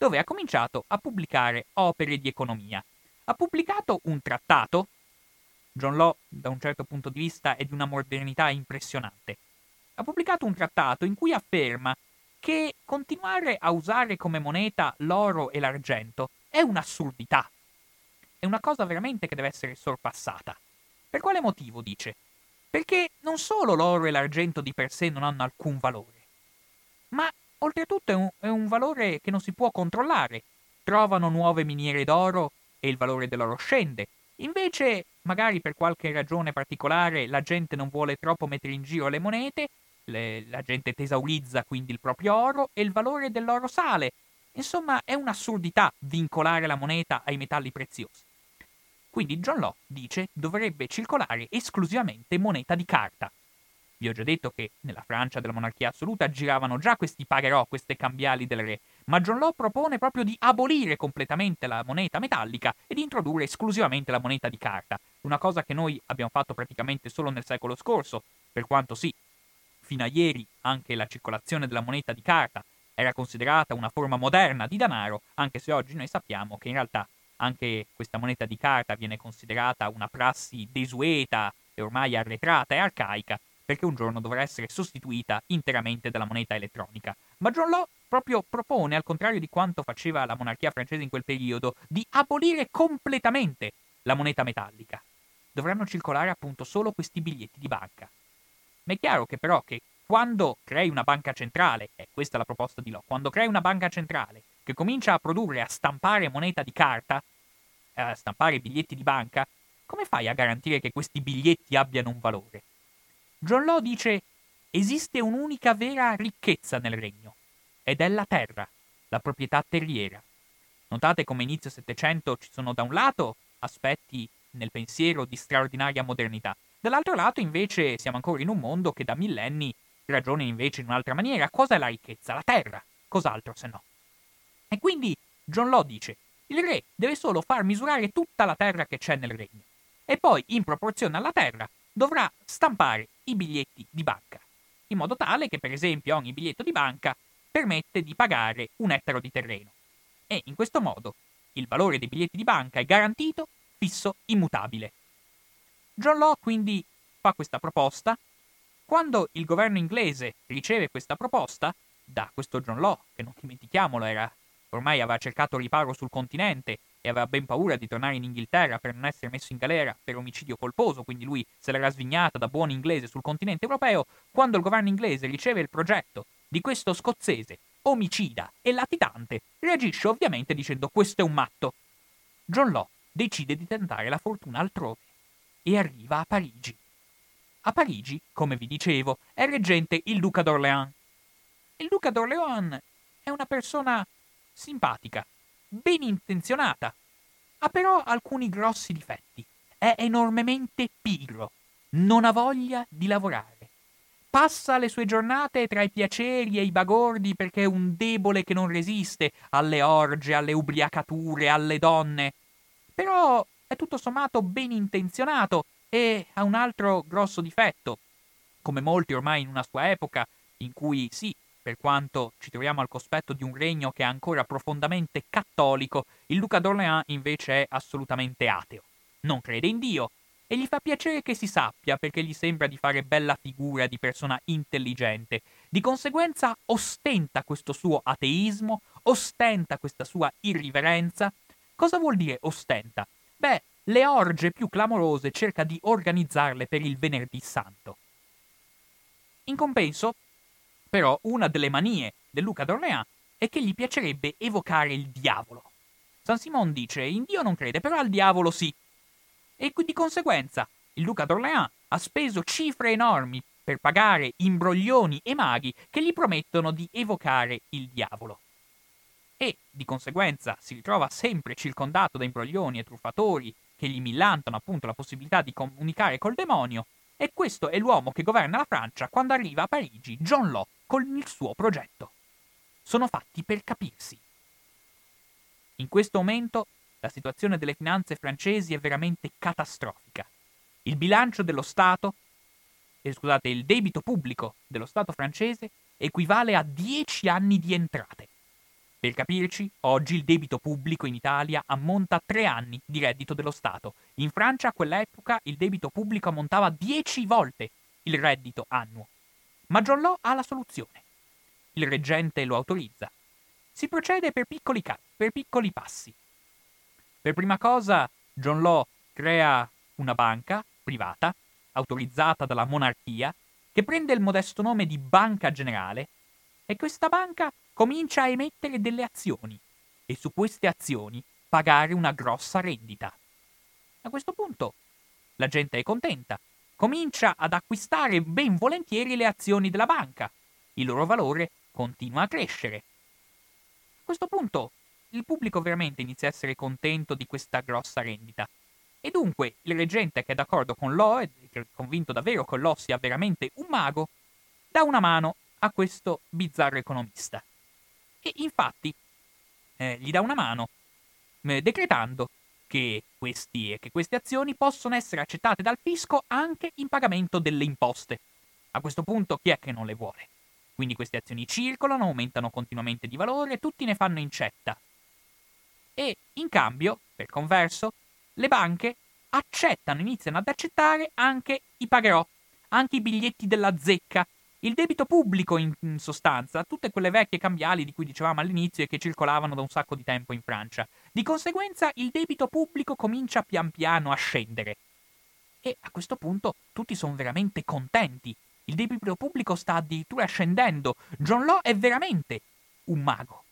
dove ha cominciato a pubblicare opere di economia. Ha pubblicato un trattato. John Law, da un certo punto di vista, è di una modernità impressionante. Ha pubblicato un trattato in cui afferma che continuare a usare come moneta l'oro e l'argento è un'assurdità. È una cosa veramente che deve essere sorpassata. Per quale motivo, dice? Perché non solo l'oro e l'argento di per sé non hanno alcun valore, ma oltretutto è un, è un valore che non si può controllare. Trovano nuove miniere d'oro e il valore dell'oro scende. Invece, magari per qualche ragione particolare, la gente non vuole troppo mettere in giro le monete, le, la gente tesaurizza quindi il proprio oro e il valore dell'oro sale. Insomma, è un'assurdità vincolare la moneta ai metalli preziosi. Quindi John Law dice dovrebbe circolare esclusivamente moneta di carta. Vi ho già detto che nella Francia della monarchia assoluta giravano già questi pagherò, queste cambiali del re, ma John Law propone proprio di abolire completamente la moneta metallica e di introdurre esclusivamente la moneta di carta, una cosa che noi abbiamo fatto praticamente solo nel secolo scorso, per quanto sì, fino a ieri anche la circolazione della moneta di carta era considerata una forma moderna di denaro, anche se oggi noi sappiamo che in realtà anche questa moneta di carta viene considerata una prassi desueta e ormai arretrata e arcaica, perché un giorno dovrà essere sostituita interamente dalla moneta elettronica. Ma John Law proprio propone, al contrario di quanto faceva la monarchia francese in quel periodo, di abolire completamente la moneta metallica. Dovranno circolare appunto solo questi biglietti di banca. Ma è chiaro che però che quando crei una banca centrale, e questa è la proposta di Law, quando crei una banca centrale che comincia a produrre, a stampare moneta di carta, a stampare biglietti di banca, come fai a garantire che questi biglietti abbiano un valore? John Law dice esiste un'unica vera ricchezza nel regno, ed è la terra, la proprietà terriera. Notate come inizio Settecento ci sono da un lato aspetti nel pensiero di straordinaria modernità, dall'altro lato invece siamo ancora in un mondo che da millenni ragiona invece in un'altra maniera. Cosa è la ricchezza? La terra. Cos'altro se no? E quindi John Law dice il re deve solo far misurare tutta la terra che c'è nel regno e poi, in proporzione alla terra, dovrà stampare i biglietti di banca, in modo tale che, per esempio, ogni biglietto di banca permette di pagare un ettaro di terreno. E in questo modo il valore dei biglietti di banca è garantito, fisso, immutabile. John Law quindi fa questa proposta. Quando il governo inglese riceve questa proposta, da questo John Law, che non dimentichiamolo era Ormai aveva cercato riparo sul continente e aveva ben paura di tornare in Inghilterra per non essere messo in galera per omicidio colposo, quindi lui se l'era svignata da buon inglese sul continente europeo, quando il governo inglese riceve il progetto di questo scozzese omicida e latitante, reagisce ovviamente dicendo questo è un matto. John Law decide di tentare la fortuna altrove e arriva a Parigi. A Parigi, come vi dicevo, è reggente il duca d'Orléans. Il duca d'Orléans è una persona simpatica, ben intenzionata. Ha però alcuni grossi difetti. È enormemente pigro, non ha voglia di lavorare. Passa le sue giornate tra i piaceri e i bagordi perché è un debole che non resiste alle orge, alle ubriacature, alle donne. Però è tutto sommato ben intenzionato e ha un altro grosso difetto. Come molti ormai in una sua epoca, in cui sì, per quanto ci troviamo al cospetto di un regno che è ancora profondamente cattolico, il duca d'Orléans invece è assolutamente ateo. Non crede in Dio e gli fa piacere che si sappia perché gli sembra di fare bella figura di persona intelligente. Di conseguenza ostenta questo suo ateismo, ostenta questa sua irriverenza. Cosa vuol dire ostenta? Beh, le orge più clamorose cerca di organizzarle per il venerdì santo. In compenso, però una delle manie del Luca d'Orléans è che gli piacerebbe evocare il diavolo. San Simon dice in Dio non crede, però al diavolo sì. E di conseguenza il Luca d'Orléans ha speso cifre enormi per pagare imbroglioni e maghi che gli promettono di evocare il diavolo. E di conseguenza si ritrova sempre circondato da imbroglioni e truffatori che gli millantano appunto la possibilità di comunicare col demonio E questo è l'uomo che governa la Francia quando arriva a Parigi John Law con il suo progetto. Sono fatti per capirsi. In questo momento la situazione delle finanze francesi è veramente catastrofica. Il bilancio dello Stato, eh, scusate, il debito pubblico dello Stato francese equivale a 10 anni di entrate. Per capirci, oggi il debito pubblico in Italia ammonta a 3 anni di reddito dello Stato. In Francia a quell'epoca il debito pubblico ammontava 10 volte il reddito annuo. Ma John Law ha la soluzione. Il reggente lo autorizza. Si procede per piccoli, ca- per piccoli passi. Per prima cosa, John Law crea una banca privata, autorizzata dalla monarchia, che prende il modesto nome di Banca Generale, e questa banca comincia a emettere delle azioni e su queste azioni pagare una grossa rendita. A questo punto la gente è contenta, comincia ad acquistare ben volentieri le azioni della banca, il loro valore continua a crescere. A questo punto il pubblico veramente inizia a essere contento di questa grossa rendita. E dunque il reggente, che è d'accordo con Lo, e convinto davvero che Lo sia veramente un mago, dà una mano a questo bizzarro economista. E infatti eh, gli dà una mano eh, decretando che, questi, che queste azioni possono essere accettate dal fisco anche in pagamento delle imposte. A questo punto chi è che non le vuole? Quindi queste azioni circolano, aumentano continuamente di valore tutti ne fanno incetta e in cambio, per converso, le banche accettano, iniziano ad accettare anche i pagherò, anche i biglietti della zecca, il debito pubblico in, sostanza, tutte quelle vecchie cambiali di cui dicevamo all'inizio e che circolavano da un sacco di tempo in Francia. Di conseguenza il debito pubblico comincia pian piano a scendere. E a questo punto tutti sono veramente contenti. Il debito pubblico sta addirittura scendendo. John Law è veramente un mago.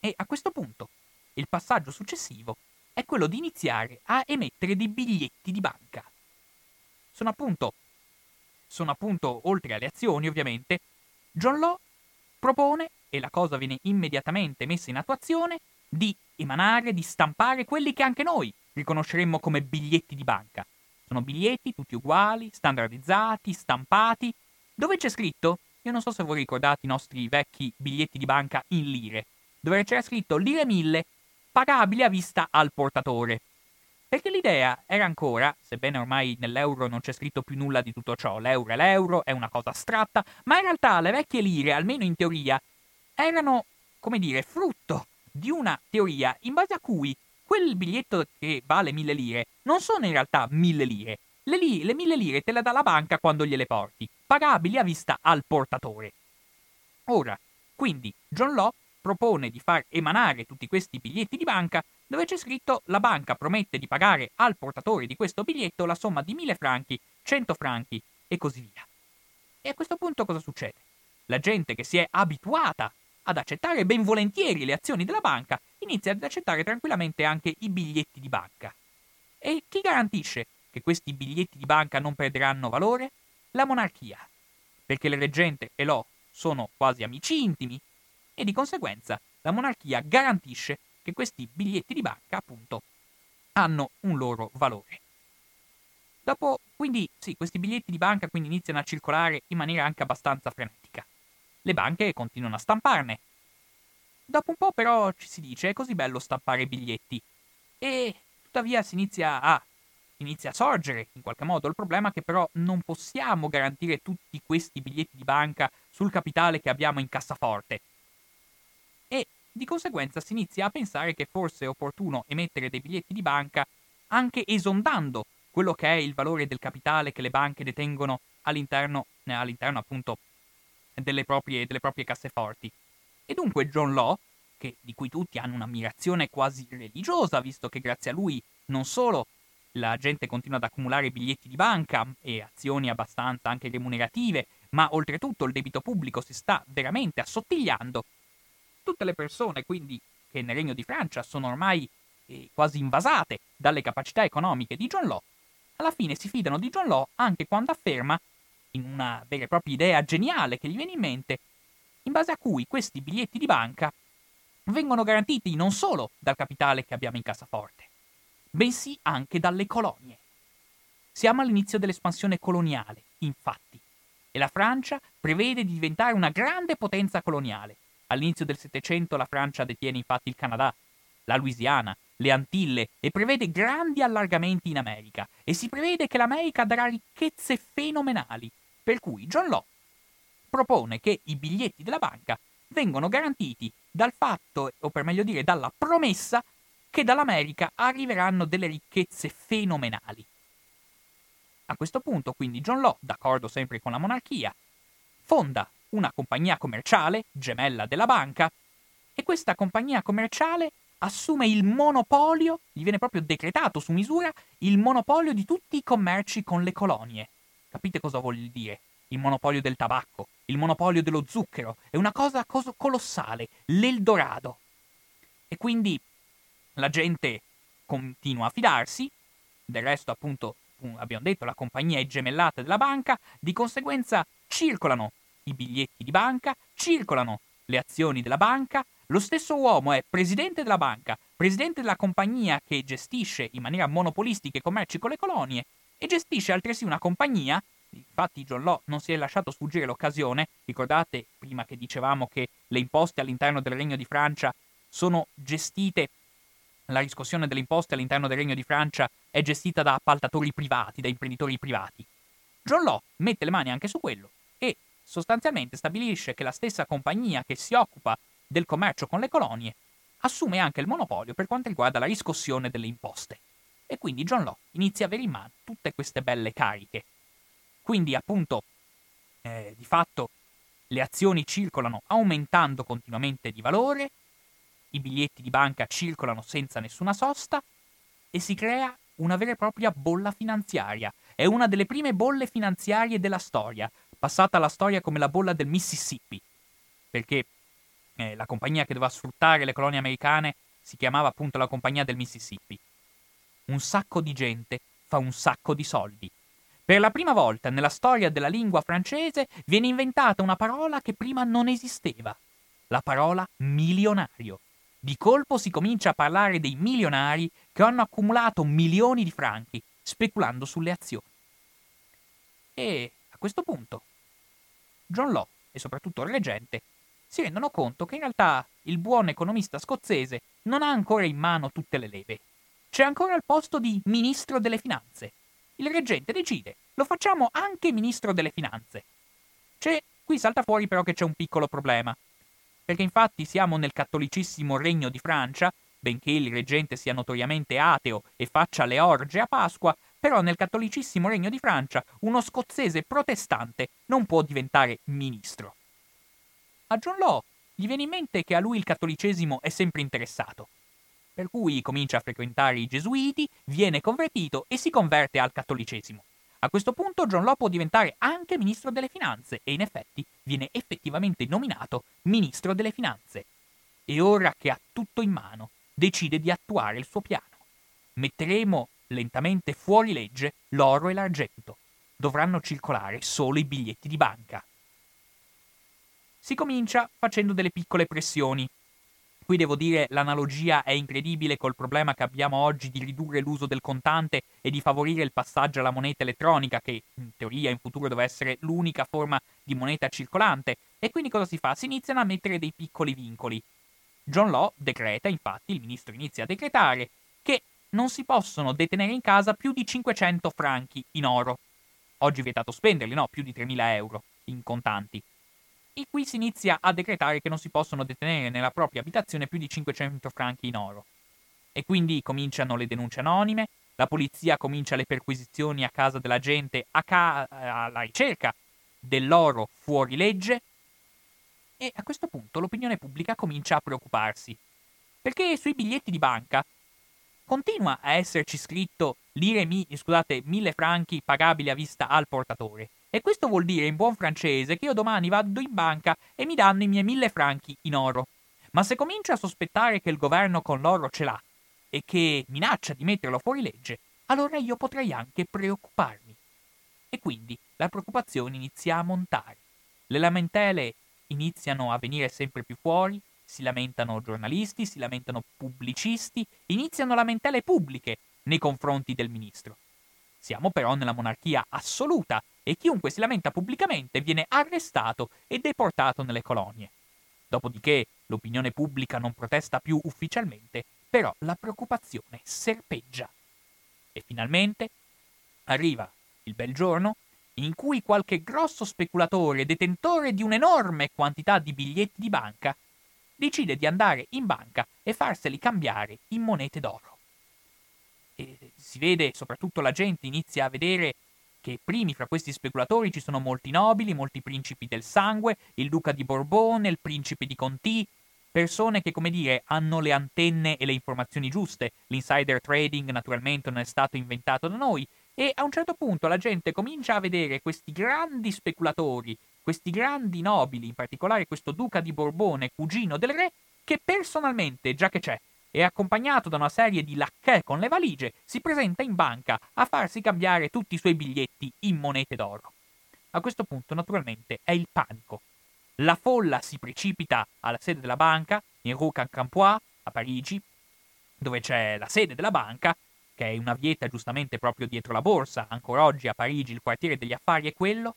E a questo punto il passaggio successivo è quello di iniziare a emettere dei biglietti di banca. Sono appunto, sono appunto oltre alle azioni ovviamente, John Law propone, e la cosa viene immediatamente messa in attuazione, di emanare, di stampare quelli che anche noi riconosceremmo come biglietti di banca. Sono biglietti tutti uguali, standardizzati, stampati. Dove c'è scritto? Io non so se voi ricordate i nostri vecchi biglietti di banca in lire, dove c'era scritto lire mille pagabili a vista al portatore. Perché l'idea era ancora, sebbene ormai nell'euro non c'è scritto più nulla di tutto ciò, l'euro è l'euro, è una cosa astratta, ma in realtà le vecchie lire, almeno in teoria, erano, come dire, frutto di una teoria in base a cui quel biglietto che vale mille lire non sono in realtà mille lire. Le, li- le mille lire te le dà la banca quando gliele porti, pagabili a vista al portatore. Ora, quindi, John Law propone di far emanare tutti questi biglietti di banca dove c'è scritto la banca promette di pagare al portatore di questo biglietto la somma di 1000 franchi, 100 franchi e così via. E a questo punto cosa succede? La gente che si è abituata ad accettare ben volentieri le azioni della banca inizia ad accettare tranquillamente anche i biglietti di banca. E chi garantisce che questi biglietti di banca non perderanno valore? La monarchia. Perché il reggente e l'O sono quasi amici intimi e di conseguenza la monarchia garantisce che questi biglietti di banca, appunto, hanno un loro valore. Dopo, quindi, sì, questi biglietti di banca quindi iniziano a circolare in maniera anche abbastanza frenetica. Le banche continuano a stamparne. Dopo un po' però ci si dice è così bello stampare biglietti e tuttavia si inizia a inizia a sorgere in qualche modo il problema che però non possiamo garantire tutti questi biglietti di banca sul capitale che abbiamo in cassaforte di conseguenza si inizia a pensare che forse è opportuno emettere dei biglietti di banca anche esondando quello che è il valore del capitale che le banche detengono all'interno, eh, all'interno appunto delle proprie, delle proprie casseforti. E dunque John Law, che, di cui tutti hanno un'ammirazione quasi religiosa, visto che grazie a lui non solo la gente continua ad accumulare biglietti di banca e azioni abbastanza anche remunerative, ma oltretutto il debito pubblico si sta veramente assottigliando, tutte le persone, quindi, che nel Regno di Francia sono ormai eh, quasi invasate dalle capacità economiche di John Law, alla fine si fidano di John Law anche quando afferma, in una vera e propria idea geniale che gli viene in mente, in base a cui questi biglietti di banca vengono garantiti non solo dal capitale che abbiamo in cassaforte, bensì anche dalle colonie. Siamo all'inizio dell'espansione coloniale, infatti, e la Francia prevede di diventare una grande potenza coloniale. All'inizio del Settecento la Francia detiene infatti il Canada, la Louisiana, le Antille e prevede grandi allargamenti in America e si prevede che l'America darà ricchezze fenomenali, per cui John Law propone che i biglietti della banca vengono garantiti dal fatto, o per meglio dire dalla promessa, che dall'America arriveranno delle ricchezze fenomenali. A questo punto, quindi, John Law, d'accordo sempre con la monarchia, fonda una compagnia commerciale, gemella della banca, e questa compagnia commerciale assume il monopolio, gli viene proprio decretato su misura, il monopolio di tutti i commerci con le colonie. Capite cosa vuol dire? Il monopolio del tabacco, il monopolio dello zucchero, è una cosa cos- colossale, l'Eldorado. E quindi la gente continua a fidarsi, del resto appunto abbiamo detto la compagnia è gemellata della banca, di conseguenza circolano i biglietti di banca, circolano le azioni della banca, lo stesso uomo è presidente della banca, presidente della compagnia che gestisce in maniera monopolistica i commerci con le colonie e gestisce altresì una compagnia. Infatti John Law non si è lasciato sfuggire l'occasione, ricordate prima che dicevamo che le imposte all'interno del Regno di Francia sono gestite, la riscossione delle imposte all'interno del Regno di Francia è gestita da appaltatori privati, da imprenditori privati. John Law mette le mani anche su quello e sostanzialmente stabilisce che la stessa compagnia che si occupa del commercio con le colonie, assume anche il monopolio per quanto riguarda la riscossione delle imposte. E quindi John Law inizia a avere in mano tutte queste belle cariche. Quindi, appunto, eh, di fatto le azioni circolano aumentando continuamente di valore, i biglietti di banca circolano senza nessuna sosta e si crea una vera e propria bolla finanziaria. È una delle prime bolle finanziarie della storia, passata alla storia come la bolla del Mississippi, perché eh, la compagnia che doveva sfruttare le colonie americane si chiamava appunto la compagnia del Mississippi. Un sacco di gente fa un sacco di soldi. Per la prima volta nella storia della lingua francese viene inventata una parola che prima non esisteva, la parola milionario. Di colpo si comincia a parlare dei milionari che hanno accumulato milioni di franchi speculando sulle azioni. E a questo punto John Law e soprattutto il reggente si rendono conto che in realtà il buon economista scozzese non ha ancora in mano tutte le leve. C'è ancora il posto di ministro delle finanze. Il reggente decide, lo facciamo anche ministro delle finanze. C'è, qui salta fuori però che c'è un piccolo problema. Perché infatti siamo nel cattolicissimo regno di Francia, benché il reggente sia notoriamente ateo e faccia le orge a Pasqua, però nel cattolicissimo regno di Francia uno scozzese protestante non può diventare ministro. A John Law gli viene in mente che a lui il cattolicesimo è sempre interessato. Per cui comincia a frequentare i gesuiti, viene convertito e si converte al cattolicesimo. A questo punto John Law può diventare anche ministro delle finanze e in effetti viene effettivamente nominato ministro delle finanze. E ora che ha tutto in mano, decide di attuare il suo piano. Metteremo lentamente fuori legge l'oro e l'argento. Dovranno circolare solo i biglietti di banca. Si comincia facendo delle piccole pressioni. Qui devo dire l'analogia è incredibile col problema che abbiamo oggi di ridurre l'uso del contante e di favorire il passaggio alla moneta elettronica, che in teoria in futuro deve essere l'unica forma di moneta circolante. E quindi cosa si fa? Si iniziano a mettere dei piccoli vincoli. John Law decreta, infatti, il ministro inizia a decretare, che non si possono detenere in casa più di 500 franchi in oro. Oggi è vietato spenderli, no? Più di 3.000 euro in contanti e qui si inizia a decretare che non si possono detenere nella propria abitazione più di 500 franchi in oro. E quindi cominciano le denunce anonime, la polizia comincia le perquisizioni a casa della gente ca- alla ricerca dell'oro fuori legge e a questo punto l'opinione pubblica comincia a preoccuparsi, perché sui biglietti di banca continua a esserci scritto lire mi, scusate, mille franchi pagabili a vista al portatore, e questo vuol dire in buon francese che io domani vado in banca e mi danno i miei mille franchi in oro. Ma se comincio a sospettare che il governo con l'oro ce l'ha e che minaccia di metterlo fuori legge, allora io potrei anche preoccuparmi. E quindi la preoccupazione inizia a montare. Le lamentele iniziano a venire sempre più fuori, si lamentano giornalisti, si lamentano pubblicisti, iniziano lamentele pubbliche nei confronti del ministro Siamo però nella monarchia assoluta e chiunque si lamenta pubblicamente viene arrestato e deportato nelle colonie. Dopodiché l'opinione pubblica non protesta più ufficialmente, però la preoccupazione serpeggia. E finalmente arriva il bel giorno in cui qualche grosso speculatore detentore di un'enorme quantità di biglietti di banca decide di andare in banca e farseli cambiare in monete d'oro. E si vede, soprattutto la gente inizia a vedere che primi fra questi speculatori ci sono molti nobili, molti principi del sangue, il duca di Borbone, il principe di Conti, persone che, come dire, hanno le antenne e le informazioni giuste. L'insider trading naturalmente non è stato inventato da noi e a un certo punto la gente comincia a vedere questi grandi speculatori, questi grandi nobili, in particolare questo duca di Borbone, cugino del re, che personalmente, già che c'è, e accompagnato da una serie di lacchè con le valigie, si presenta in banca a farsi cambiare tutti i suoi biglietti in monete d'oro. A questo punto, naturalmente, è il panico. La folla si precipita alla sede della banca, in Rue Quincampoix, a Parigi, dove c'è la sede della banca, che è una vieta giustamente proprio dietro la borsa, ancora oggi a Parigi il quartiere degli affari è quello,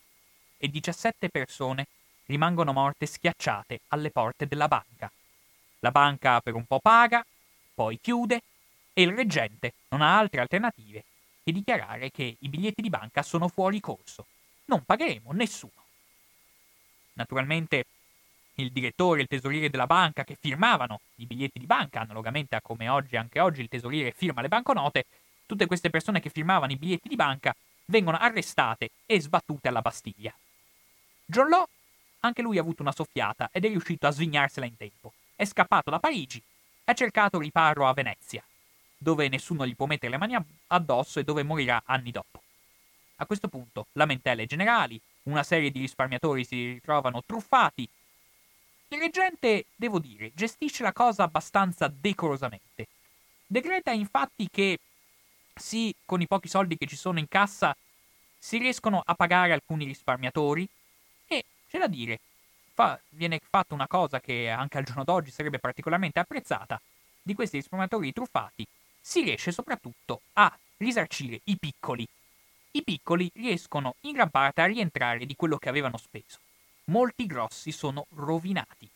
e 17 persone rimangono morte schiacciate alle porte della banca. La banca per un po' paga, poi chiude e il reggente non ha altre alternative che dichiarare che i biglietti di banca sono fuori corso. Non pagheremo nessuno. Naturalmente il direttore e il tesoriere della banca che firmavano i biglietti di banca, analogamente a come oggi, anche oggi, il tesoriere firma le banconote, tutte queste persone che firmavano i biglietti di banca vengono arrestate e sbattute alla Bastiglia. John Law, anche lui ha avuto una soffiata ed è riuscito a svignarsela in tempo. È scappato da Parigi ha cercato riparo a Venezia, dove nessuno gli può mettere le mani addosso e dove morirà anni dopo. A questo punto, lamentele generali, una serie di risparmiatori si ritrovano truffati. Il reggente, devo dire, gestisce la cosa abbastanza decorosamente. Decreta infatti che sì, con i pochi soldi che ci sono in cassa si riescono a pagare alcuni risparmiatori e, c'è da dire, fa, viene fatta una cosa che anche al giorno d'oggi sarebbe particolarmente apprezzata, di questi risparmiatori truffati, si riesce soprattutto a risarcire i piccoli. I piccoli riescono in gran parte a rientrare di quello che avevano speso. Molti grossi sono rovinati.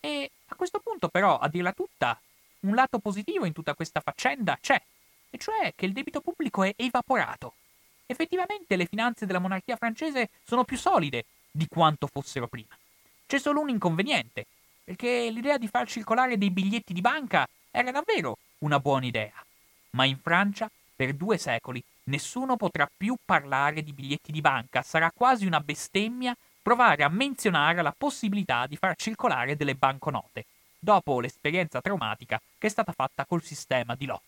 E a questo punto però, a dirla tutta, un lato positivo in tutta questa faccenda c'è, e cioè che il debito pubblico è evaporato. Effettivamente le finanze della monarchia francese sono più solide di quanto fossero prima. C'è solo un inconveniente, perché l'idea di far circolare dei biglietti di banca era davvero una buona idea. Ma in Francia, per due secoli, nessuno potrà più parlare di biglietti di banca, sarà quasi una bestemmia provare a menzionare la possibilità di far circolare delle banconote, dopo l'esperienza traumatica che è stata fatta col sistema di Law.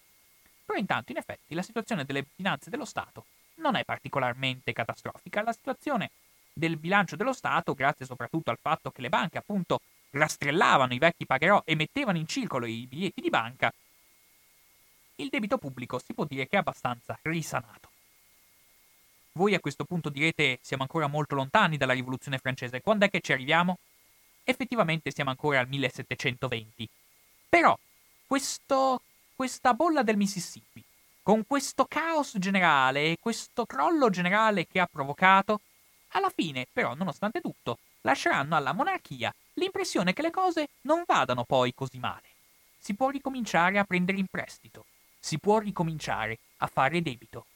Però intanto, in effetti, la situazione delle finanze dello Stato non è particolarmente catastrofica, la situazione del bilancio dello Stato, grazie soprattutto al fatto che le banche appunto rastrellavano i vecchi pagherò e mettevano in circolo i biglietti di banca, il debito pubblico si può dire che è abbastanza risanato. Voi a questo punto direte siamo ancora molto lontani dalla rivoluzione francese, quando è che ci arriviamo? Effettivamente siamo ancora al 1720. Però questo, questa bolla del Mississippi, con questo caos generale e questo crollo generale che ha provocato, alla fine, però, nonostante tutto, lasceranno alla monarchia l'impressione che le cose non vadano poi così male. Si può ricominciare a prendere in prestito, si può ricominciare a fare debito.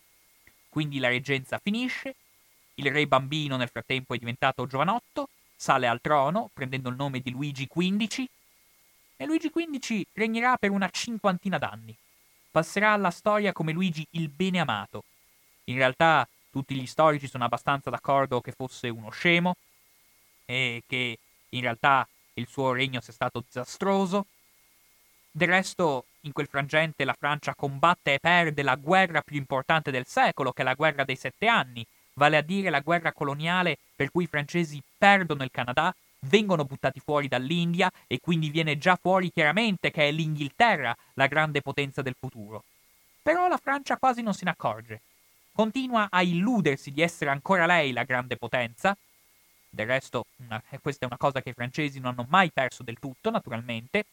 Quindi la reggenza finisce, il re bambino nel frattempo è diventato giovanotto, sale al trono prendendo il nome di Luigi XV e Luigi XV regnerà per una cinquantina d'anni. Passerà alla storia come Luigi il bene amato. In realtà tutti gli storici sono abbastanza d'accordo che fosse uno scemo e che in realtà il suo regno sia stato disastroso. Del resto, in quel frangente la Francia combatte e perde la guerra più importante del secolo, che è la guerra dei sette anni, vale a dire la guerra coloniale per cui i francesi perdono il Canada, vengono buttati fuori dall'India e quindi viene già fuori chiaramente che è l'Inghilterra la grande potenza del futuro. Però la Francia quasi non se ne accorge continua a illudersi di essere ancora lei la grande potenza. Del resto, una, questa è una cosa che i francesi non hanno mai perso del tutto, naturalmente.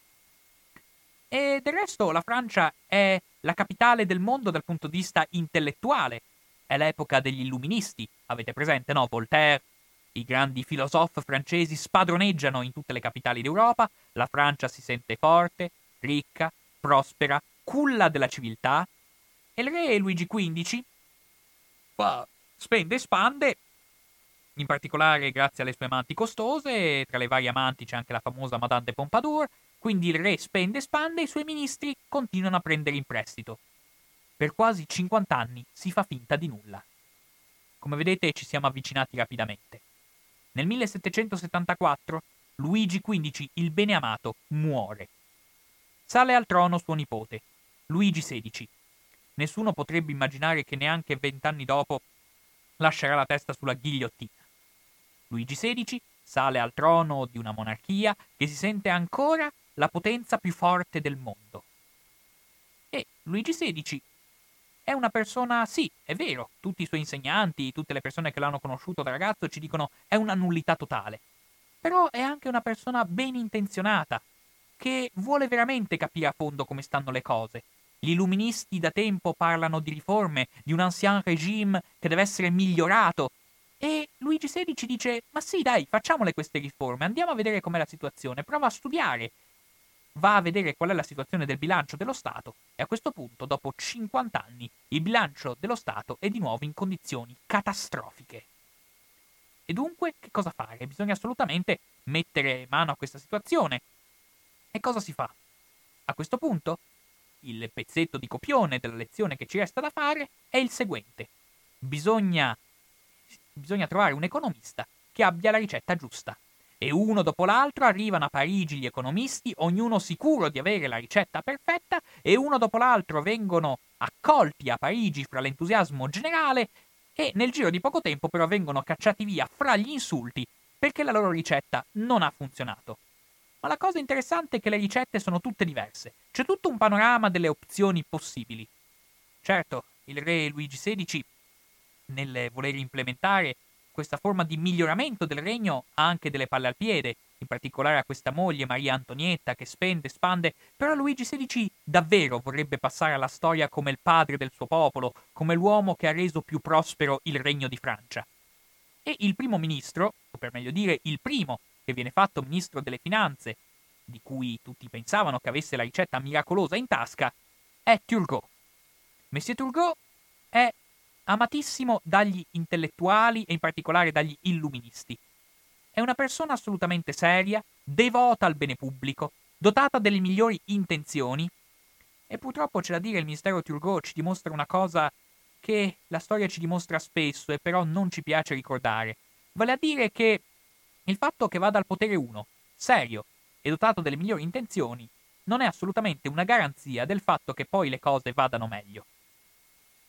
E del resto la Francia è la capitale del mondo dal punto di vista intellettuale. È l'epoca degli illuministi, avete presente, no? Voltaire, i grandi filosofi francesi spadroneggiano in tutte le capitali d'Europa, la Francia si sente forte, ricca, prospera, culla della civiltà, e il re Luigi XV fa, spende e spande, in particolare grazie alle sue amanti costose, tra le varie amanti c'è anche la famosa Madame de Pompadour, quindi il re spende e spande e i suoi ministri continuano a prendere in prestito. Per quasi 50 anni si fa finta di nulla. Come vedete ci siamo avvicinati rapidamente. Nel 1774 Luigi XV, il beneamato, muore. Sale al trono suo nipote, Luigi XVI. Nessuno potrebbe immaginare che neanche vent'anni dopo lascerà la testa sulla ghigliottina. Luigi XVI sale al trono di una monarchia che si sente ancora la potenza più forte del mondo. E Luigi XVI è una persona, sì, è vero, tutti i suoi insegnanti, tutte le persone che l'hanno conosciuto da ragazzo ci dicono è una nullità totale. Però è anche una persona ben intenzionata, che vuole veramente capire a fondo come stanno le cose. Gli illuministi da tempo parlano di riforme, di un ancien regime che deve essere migliorato. E Luigi XVI dice: Ma sì, dai, facciamole queste riforme, andiamo a vedere com'è la situazione, prova a studiare, va a vedere qual è la situazione del bilancio dello Stato e a questo punto, dopo 50 anni, il bilancio dello Stato è di nuovo in condizioni catastrofiche. E dunque, che cosa fare? Bisogna assolutamente mettere mano a questa situazione. E cosa si fa? A questo punto, il pezzetto di copione della lezione che ci resta da fare è il seguente. Bisogna, bisogna trovare un economista che abbia la ricetta giusta e uno dopo l'altro arrivano a Parigi gli economisti, ognuno sicuro di avere la ricetta perfetta, e uno dopo l'altro vengono accolti a Parigi fra l'entusiasmo generale e nel giro di poco tempo però vengono cacciati via fra gli insulti perché la loro ricetta non ha funzionato. Ma la cosa interessante è che le ricette sono tutte diverse, c'è tutto un panorama delle opzioni possibili. Certo, il re Luigi XVI, nel voler implementare questa forma di miglioramento del regno ha anche delle palle al piede, in particolare a questa moglie Maria Antonietta che spende, spande, però Luigi XVI davvero vorrebbe passare alla storia come il padre del suo popolo, come l'uomo che ha reso più prospero il regno di Francia. E il primo ministro, o per meglio dire il primo che viene fatto ministro delle finanze, di cui tutti pensavano che avesse la ricetta miracolosa in tasca, è Turgot. Monsieur Turgot è amatissimo dagli intellettuali e in particolare dagli illuministi. È una persona assolutamente seria, devota al bene pubblico, dotata delle migliori intenzioni e purtroppo c'è da dire il ministero Turgot ci dimostra una cosa che la storia ci dimostra spesso e però non ci piace ricordare, vale a dire che il fatto che vada al potere uno, serio e dotato delle migliori intenzioni, non è assolutamente una garanzia del fatto che poi le cose vadano meglio.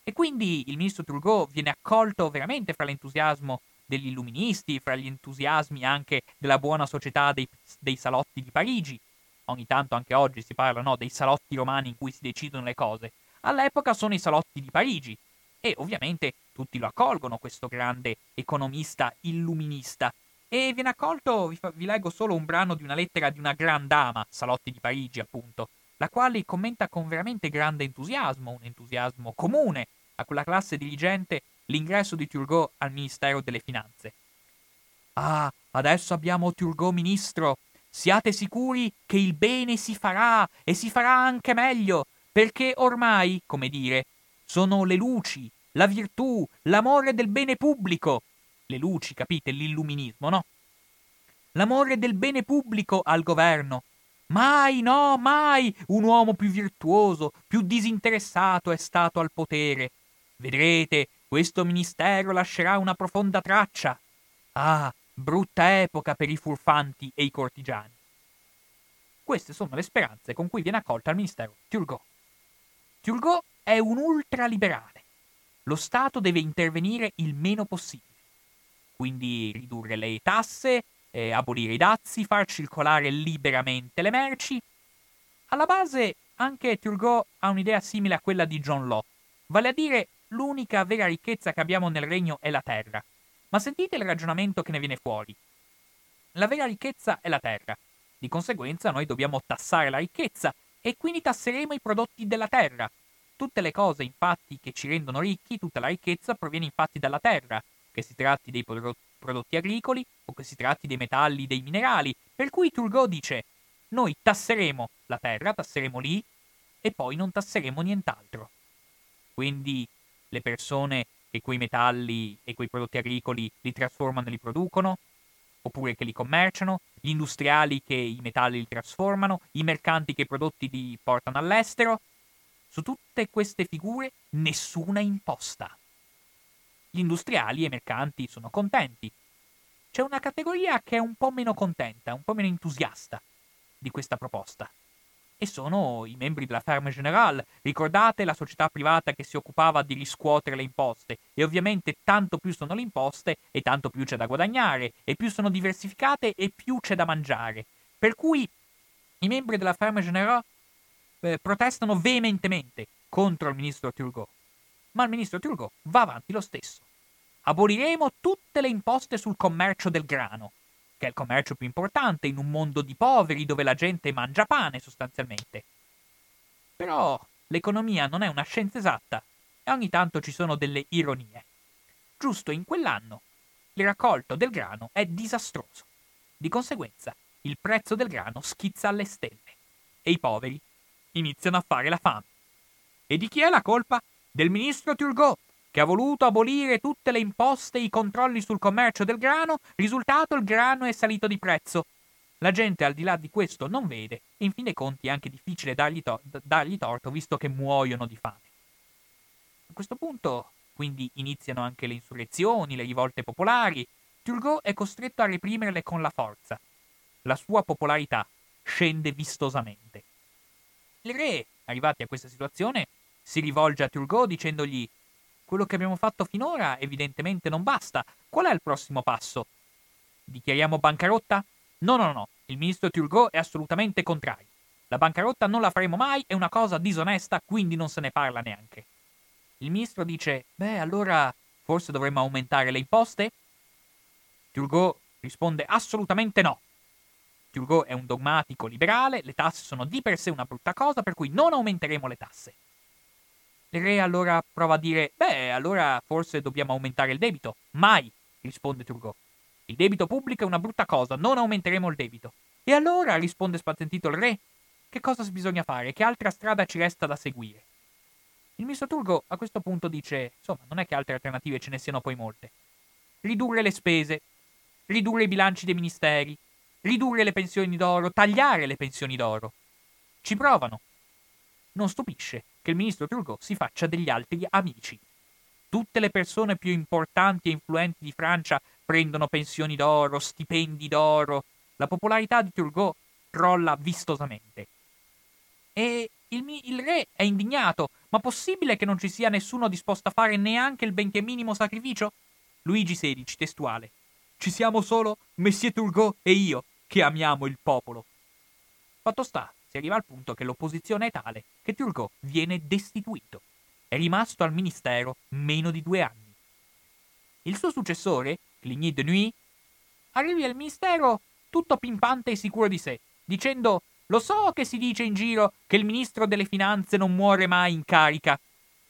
E quindi il ministro Turgot viene accolto veramente fra l'entusiasmo degli illuministi, fra gli entusiasmi anche della buona società dei, dei salotti di Parigi. Ogni tanto anche oggi si parla no, dei salotti romani in cui si decidono le cose. All'epoca sono i salotti di Parigi. E ovviamente tutti lo accolgono, questo grande economista illuminista. E viene accolto, vi, fa, vi leggo solo un brano di una lettera di una gran dama, Salotti di Parigi appunto, la quale commenta con veramente grande entusiasmo, un entusiasmo comune a quella classe dirigente, l'ingresso di Turgot al Ministero delle Finanze. Ah, adesso abbiamo Turgot ministro. Siate sicuri che il bene si farà e si farà anche meglio, perché ormai, come dire, sono le luci, la virtù, l'amore del bene pubblico. Le luci, capite, l'illuminismo, no? L'amore del bene pubblico al governo Mai, no, mai un uomo più virtuoso, più disinteressato è stato al potere. Vedrete, questo ministero lascerà una profonda traccia. Ah, brutta epoca per i furfanti e i cortigiani. Queste sono le speranze con cui viene accolta al ministero Turgot. Turgot è un ultraliberale. Lo Stato deve intervenire il meno possibile. Quindi ridurre le tasse, eh, abolire i dazi, far circolare liberamente le merci. Alla base anche Turgot ha un'idea simile a quella di John Law, vale a dire l'unica vera ricchezza che abbiamo nel regno è la terra. Ma sentite il ragionamento che ne viene fuori. La vera ricchezza è la terra. Di conseguenza noi dobbiamo tassare la ricchezza e quindi tasseremo i prodotti della terra. Tutte le cose infatti che ci rendono ricchi, tutta la ricchezza proviene infatti dalla terra, che si tratti dei prodotti agricoli o che si tratti dei metalli, dei minerali, per cui Turgot dice noi tasseremo la terra, tasseremo lì e poi non tasseremo nient'altro. Quindi le persone che quei metalli e quei prodotti agricoli li trasformano e li producono, oppure che li commerciano, gli industriali che i metalli li trasformano, i mercanti che i prodotti li portano all'estero. Su tutte queste figure nessuna imposta. Gli industriali e i mercanti sono contenti. C'è una categoria che è un po' meno contenta, un po' meno entusiasta di questa proposta e sono i membri della Ferme Generale. Ricordate la società privata che si occupava di riscuotere le imposte e ovviamente tanto più sono le imposte e tanto più c'è da guadagnare e più sono diversificate e più c'è da mangiare. Per cui i membri della Ferme Generale eh, protestano veementemente contro il ministro Turgot. Ma il ministro Turgot va avanti lo stesso. Aboliremo tutte le imposte sul commercio del grano che è il commercio più importante in un mondo di poveri dove la gente mangia pane sostanzialmente. Però l'economia non è una scienza esatta e ogni tanto ci sono delle ironie. Giusto in quell'anno il raccolto del grano è disastroso. Di conseguenza il prezzo del grano schizza alle stelle e i poveri iniziano a fare la fame. E di chi è la colpa? Del ministro Turgot, che ha voluto abolire tutte le imposte e i controlli sul commercio del grano, risultato il grano è salito di prezzo. La gente al di là di questo non vede e in fin dei conti è anche difficile dargli, to- dargli torto visto che muoiono di fame. A questo punto quindi iniziano anche le insurrezioni, le rivolte popolari. Turgot è costretto a reprimerle con la forza. La sua popolarità scende vistosamente. Il re, arrivati a questa situazione, si rivolge a Turgot dicendogli quello che abbiamo fatto finora evidentemente non basta. Qual è il prossimo passo? Dichiariamo bancarotta? No, no, no. Il ministro Turgot è assolutamente contrario. La bancarotta non la faremo mai, è una cosa disonesta, quindi non se ne parla neanche. Il ministro dice: Beh, allora forse dovremmo aumentare le imposte? Turgot risponde assolutamente no. Turgot è un dogmatico liberale, le tasse sono di per sé una brutta cosa, per cui non aumenteremo le tasse. Il re allora prova a dire, beh, allora forse dobbiamo aumentare il debito. Mai, risponde Turgot. Il debito pubblico è una brutta cosa, non aumenteremo il debito. E allora, risponde spazientito il re, che cosa bisogna fare? Che altra strada ci resta da seguire? Il ministro Turgot a questo punto dice, insomma, non è che altre alternative ce ne siano poi molte. Ridurre le spese, ridurre i bilanci dei ministeri, ridurre le pensioni d'oro, tagliare le pensioni d'oro. Ci provano. Non stupisce che il ministro Turgot si faccia degli altri amici. Tutte le persone più importanti e influenti di Francia prendono pensioni d'oro, stipendi d'oro. La popolarità di Turgot crolla vistosamente. E il, il, re è indignato. Ma possibile che non ci sia nessuno disposto a fare neanche il benché minimo sacrificio? Luigi XVI, testuale. Ci siamo solo Messie Turgot e io, che amiamo il popolo. Fatto sta si arriva al punto che l'opposizione è tale che Turgot viene destituito. È rimasto al ministero meno di due anni. Il suo successore, Cligny de Nuit, arriva al ministero tutto pimpante e sicuro di sé, dicendo lo so che si dice in giro che il ministro delle finanze non muore mai in carica.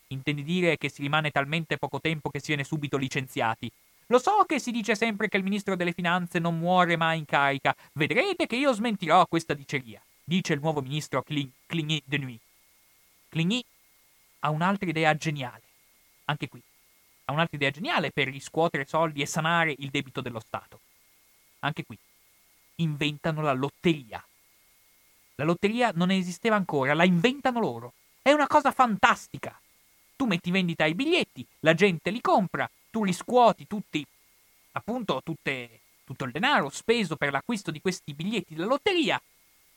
Intendi dire che si rimane talmente poco tempo che si viene subito licenziati. Lo so che si dice sempre che il ministro delle finanze non muore mai in carica. Vedrete che io smentirò questa diceria dice il nuovo ministro Cligny de Nuit. Cligny ha un'altra idea geniale, anche qui. Ha un'altra idea geniale per riscuotere soldi e sanare il debito dello Stato. Anche qui. Inventano la lotteria. La lotteria non esisteva ancora, la inventano loro. È una cosa fantastica. Tu metti vendita i biglietti, la gente li compra, tu riscuoti tutti, appunto, tutte, tutto il denaro speso per l'acquisto di questi biglietti della lotteria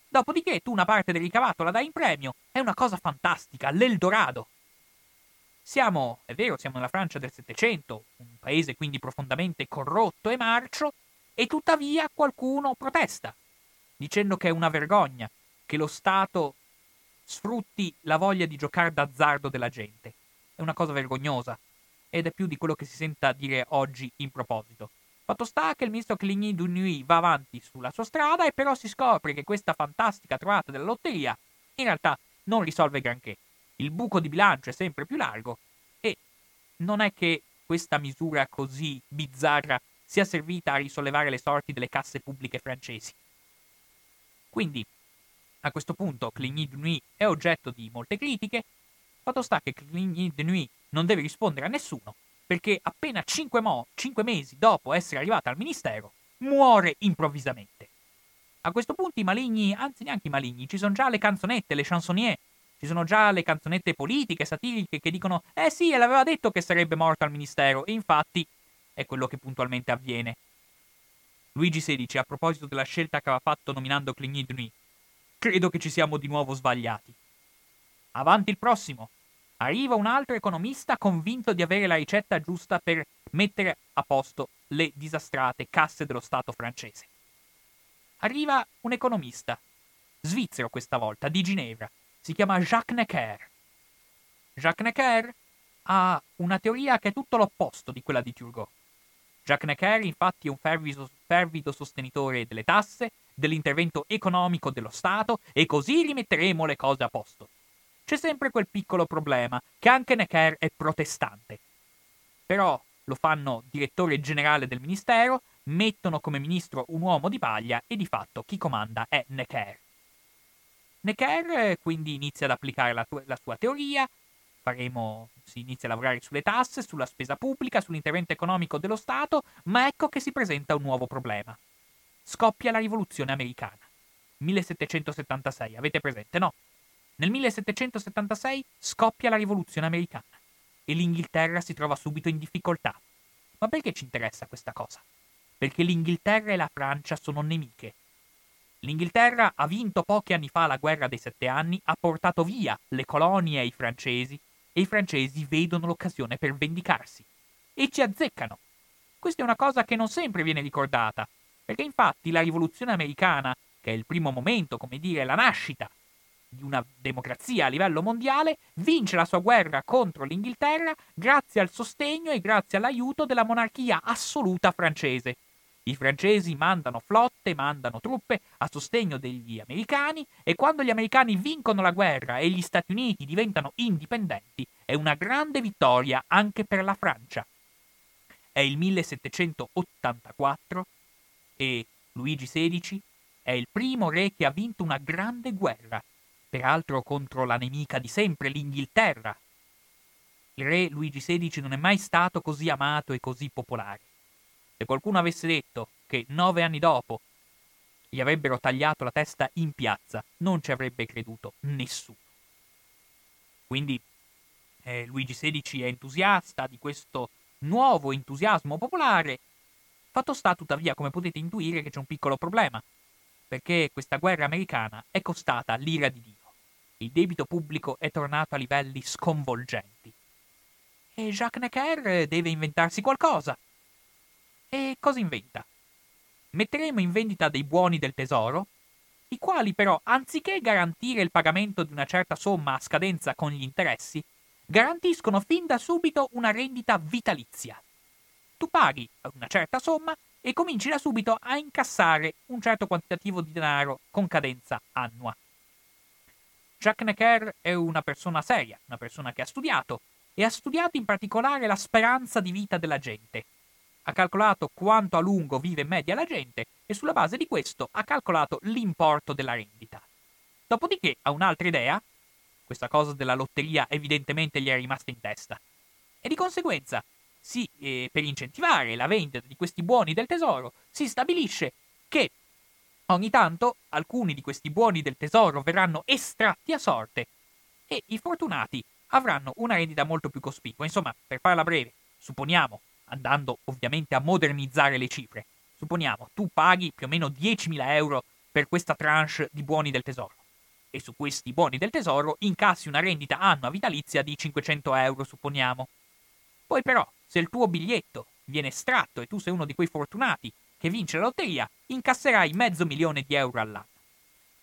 Dopodiché tu una parte del ricavato la dai in premio. È una cosa fantastica, l'Eldorado. Siamo, è vero, siamo nella Francia del Settecento, un paese quindi profondamente corrotto e marcio, e tuttavia qualcuno protesta, dicendo che è una vergogna che lo Stato sfrutti la voglia di giocare d'azzardo della gente. È una cosa vergognosa, ed è più di quello che si senta dire oggi in proposito. Fatto sta che il ministro Cligny Dunui va avanti sulla sua strada e però si scopre che questa fantastica trovata della lotteria in realtà non risolve granché. il buco di bilancio è sempre più largo e non è che questa misura così bizzarra sia servita a risollevare le sorti delle casse pubbliche francesi. Quindi, a questo punto, Cligny de Nuit è oggetto di molte critiche. Fatto sta che Cligny de Nuit non deve rispondere a nessuno, perché appena 5, mo- 5 mesi dopo essere arrivata al ministero, muore improvvisamente. A questo punto i maligni, anzi neanche i maligni, ci sono già le canzonette, le chansonnier, ci sono già le canzonette politiche, satiriche, che dicono «Eh sì, l'aveva detto che sarebbe morto al ministero», e infatti è quello che puntualmente avviene. Luigi XVI, a proposito della scelta che aveva fatto nominando Cligny Nuit, credo che ci siamo di nuovo sbagliati. Avanti il prossimo. Arriva un altro economista convinto di avere la ricetta giusta per mettere a posto le disastrate casse dello Stato francese. Arriva un economista, svizzero questa volta, di Ginevra, si chiama Jacques Necker. Jacques Necker ha una teoria che è tutto l'opposto di quella di Turgot. Jacques Necker infatti è un fervido, fervido sostenitore delle tasse, dell'intervento economico dello Stato e così rimetteremo le cose a posto. C'è sempre quel piccolo problema, che anche Necker è protestante. Però lo fanno direttore generale del ministero, mettono come ministro un uomo di paglia e di fatto chi comanda è Necker. Necker eh, quindi inizia ad applicare la, tu- la sua teoria, faremo, si inizia a lavorare sulle tasse, sulla spesa pubblica, sull'intervento economico dello Stato, ma ecco che si presenta un nuovo problema. Scoppia la rivoluzione americana. 1776, avete presente, no? Nel 1776 scoppia la rivoluzione americana e l'Inghilterra si trova subito in difficoltà. Ma perché ci interessa questa cosa? Perché l'Inghilterra e la Francia sono nemiche L'Inghilterra ha vinto pochi anni fa la guerra dei sette anni, ha portato via le colonie ai francesi e i francesi vedono l'occasione per vendicarsi e ci azzeccano. Questa è una cosa che non sempre viene ricordata, perché infatti la rivoluzione americana, che è il primo momento, come dire, la nascita di una democrazia a livello mondiale, vince la sua guerra contro l'Inghilterra grazie al sostegno e grazie all'aiuto della monarchia assoluta francese. I francesi mandano flotte, mandano truppe a sostegno degli americani e quando gli americani vincono la guerra e gli Stati Uniti diventano indipendenti è una grande vittoria anche per la Francia. È il 1784 e Luigi XVI è il primo re che ha vinto una grande guerra, peraltro contro la nemica di sempre, l'Inghilterra. Il re Luigi XVI non è mai stato così amato e così popolare. Se qualcuno avesse detto che nove anni dopo gli avrebbero tagliato la testa in piazza, non ci avrebbe creduto nessuno. Quindi eh, Luigi XVI è entusiasta di questo nuovo entusiasmo popolare. Fatto sta, tuttavia, come potete intuire, che c'è un piccolo problema, perché questa guerra americana è costata l'ira di Dio. Il debito pubblico è tornato a livelli sconvolgenti. E Jacques Necker deve inventarsi qualcosa. E cosa inventa? Metteremo in vendita dei buoni del tesoro, i quali però, anziché garantire il pagamento di una certa somma a scadenza con gli interessi, garantiscono fin da subito una rendita vitalizia. Tu paghi una certa somma e cominci da subito a incassare un certo quantitativo di denaro con cadenza annua. Jacques Necker è una persona seria, una persona che ha studiato, e ha studiato in particolare la speranza di vita della gente, ha calcolato quanto a lungo vive in media la gente e sulla base di questo ha calcolato l'importo della rendita. Dopodiché ha un'altra idea, questa cosa della lotteria evidentemente gli è rimasta in testa, e di conseguenza si, eh, per incentivare la vendita di questi buoni del tesoro si stabilisce che ogni tanto alcuni di questi buoni del tesoro verranno estratti a sorte e i fortunati avranno una rendita molto più cospicua. Insomma, per farla breve, supponiamo andando ovviamente a modernizzare le cifre. Supponiamo, tu paghi più o meno 10.000 euro per questa tranche di buoni del tesoro e su questi buoni del tesoro incassi una rendita annua vitalizia di 500 euro, supponiamo. Poi però, se il tuo biglietto viene estratto e tu sei uno di quei fortunati che vince la lotteria, incasserai mezzo milione di euro all'anno.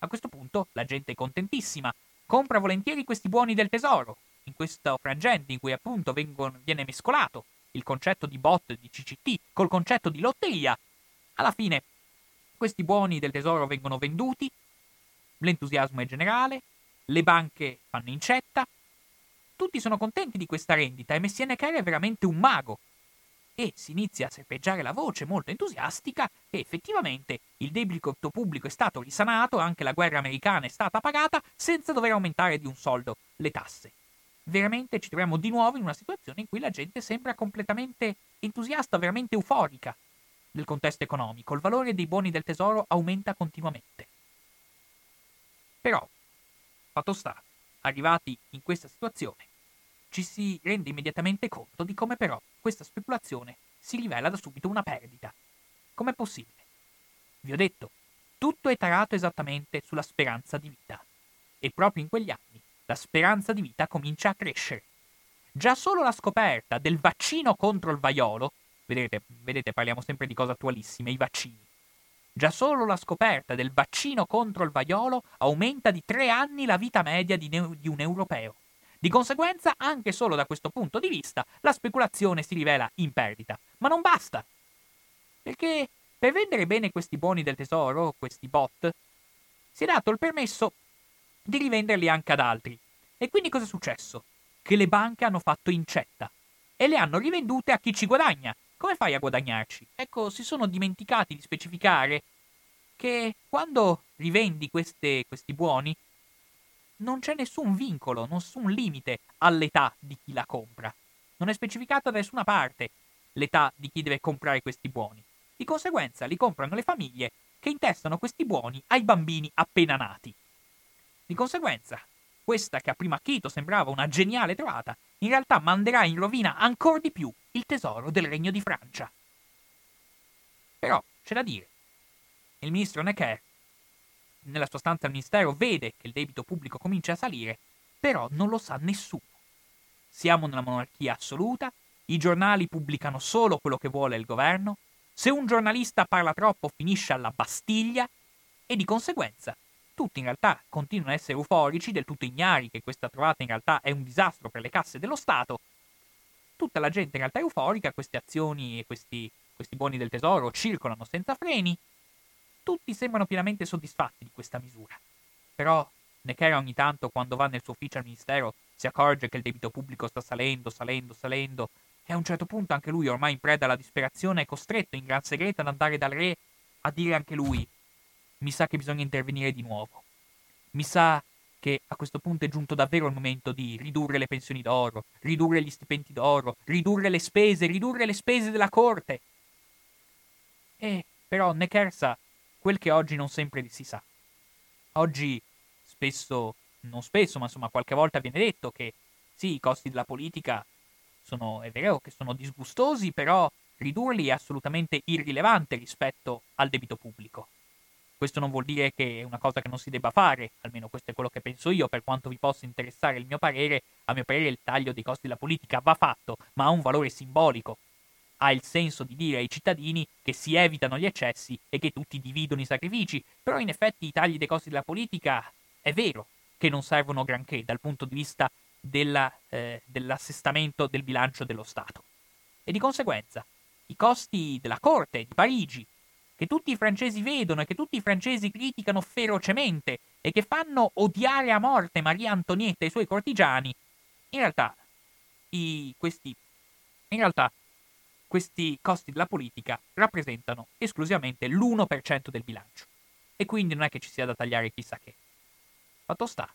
A questo punto la gente è contentissima, compra volentieri questi buoni del tesoro, in questo frangente in cui appunto vengono, viene mescolato il concetto di bot di CCT col concetto di lotteria, alla fine questi buoni del tesoro vengono venduti, l'entusiasmo è generale, le banche fanno incetta tutti sono contenti di questa rendita e Messier Necker è veramente un mago. E si inizia a serpeggiare la voce molto entusiastica e effettivamente il debito pubblico è stato risanato, anche la guerra americana è stata pagata senza dover aumentare di un soldo le tasse. Veramente ci troviamo di nuovo in una situazione in cui la gente sembra completamente entusiasta, veramente euforica del contesto economico. Il valore dei buoni del tesoro aumenta continuamente. Però, fatto sta, arrivati in questa situazione, ci si rende immediatamente conto di come però questa speculazione si rivela da subito una perdita. Com'è possibile? Vi ho detto, tutto è tarato esattamente sulla speranza di vita. E proprio in quegli anni la speranza di vita comincia a crescere. Già solo la scoperta del vaccino contro il vaiolo, vedete, vedete parliamo sempre di cose attualissime, i vaccini. Già solo la scoperta del vaccino contro il vaiolo aumenta di tre anni la vita media di, ne- di un europeo. Di conseguenza, anche solo da questo punto di vista, la speculazione si rivela in perdita. Ma non basta! Perché per vendere bene questi buoni del tesoro, questi bot, si è dato il permesso di rivenderli anche ad altri. E quindi cosa è successo? Che le banche hanno fatto incetta e le hanno rivendute a chi ci guadagna, come fai a guadagnarci? Ecco, si sono dimenticati di specificare che quando rivendi queste, questi buoni non c'è nessun vincolo, nessun limite all'età di chi la compra. Non è specificata da nessuna parte l'età di chi deve comprare questi buoni. Di conseguenza li comprano le famiglie che intestano questi buoni ai bambini appena nati. Di conseguenza, questa che a primo acchito sembrava una geniale trovata, in realtà manderà in rovina ancora di più il tesoro del Regno di Francia. Però c'è da dire, il ministro Necker, nella sua stanza al ministero, vede che il debito pubblico comincia a salire, però non lo sa nessuno. Siamo nella monarchia assoluta, i giornali pubblicano solo quello che vuole il governo, se un giornalista parla troppo finisce alla Bastiglia e di conseguenza tutti in realtà continuano ad essere euforici, del tutto ignari che questa trovata in realtà è un disastro per le casse dello Stato. Tutta la gente in realtà è euforica, queste azioni e questi, questi buoni del tesoro circolano senza freni. Tutti sembrano pienamente soddisfatti di questa misura. Però Necker ogni tanto, quando va nel suo ufficio al ministero, si accorge che il debito pubblico sta salendo, salendo, salendo, e a un certo punto anche lui, ormai in preda alla disperazione, è costretto in gran segreto ad andare dal re a dire anche lui mi sa che bisogna intervenire di nuovo. Mi sa che a questo punto è giunto davvero il momento di ridurre le pensioni d'oro, ridurre gli stipendi d'oro, ridurre le spese, ridurre le spese della corte. E però Necker sa quel che oggi non sempre si sa. Oggi spesso, non spesso, ma insomma qualche volta viene detto che sì, i costi della politica sono, è vero che sono disgustosi, però ridurli è assolutamente irrilevante rispetto al debito pubblico. Questo non vuol dire che è una cosa che non si debba fare, almeno questo è quello che penso io, per quanto vi possa interessare il mio parere, a mio parere il taglio dei costi della politica va fatto, ma ha un valore simbolico. Ha il senso di dire ai cittadini che si evitano gli eccessi e che tutti dividono i sacrifici, però in effetti i tagli dei costi della politica è vero che non servono granché dal punto di vista della, eh, dell'assestamento del bilancio dello Stato. E di conseguenza, i costi della Corte di Parigi, che tutti i francesi vedono e che tutti i francesi criticano ferocemente e che fanno odiare a morte Maria Antonietta e i suoi cortigiani, in realtà, i, questi, in realtà questi costi della politica rappresentano esclusivamente l'1% del bilancio. E quindi non è che ci sia da tagliare chissà che. Fatto sta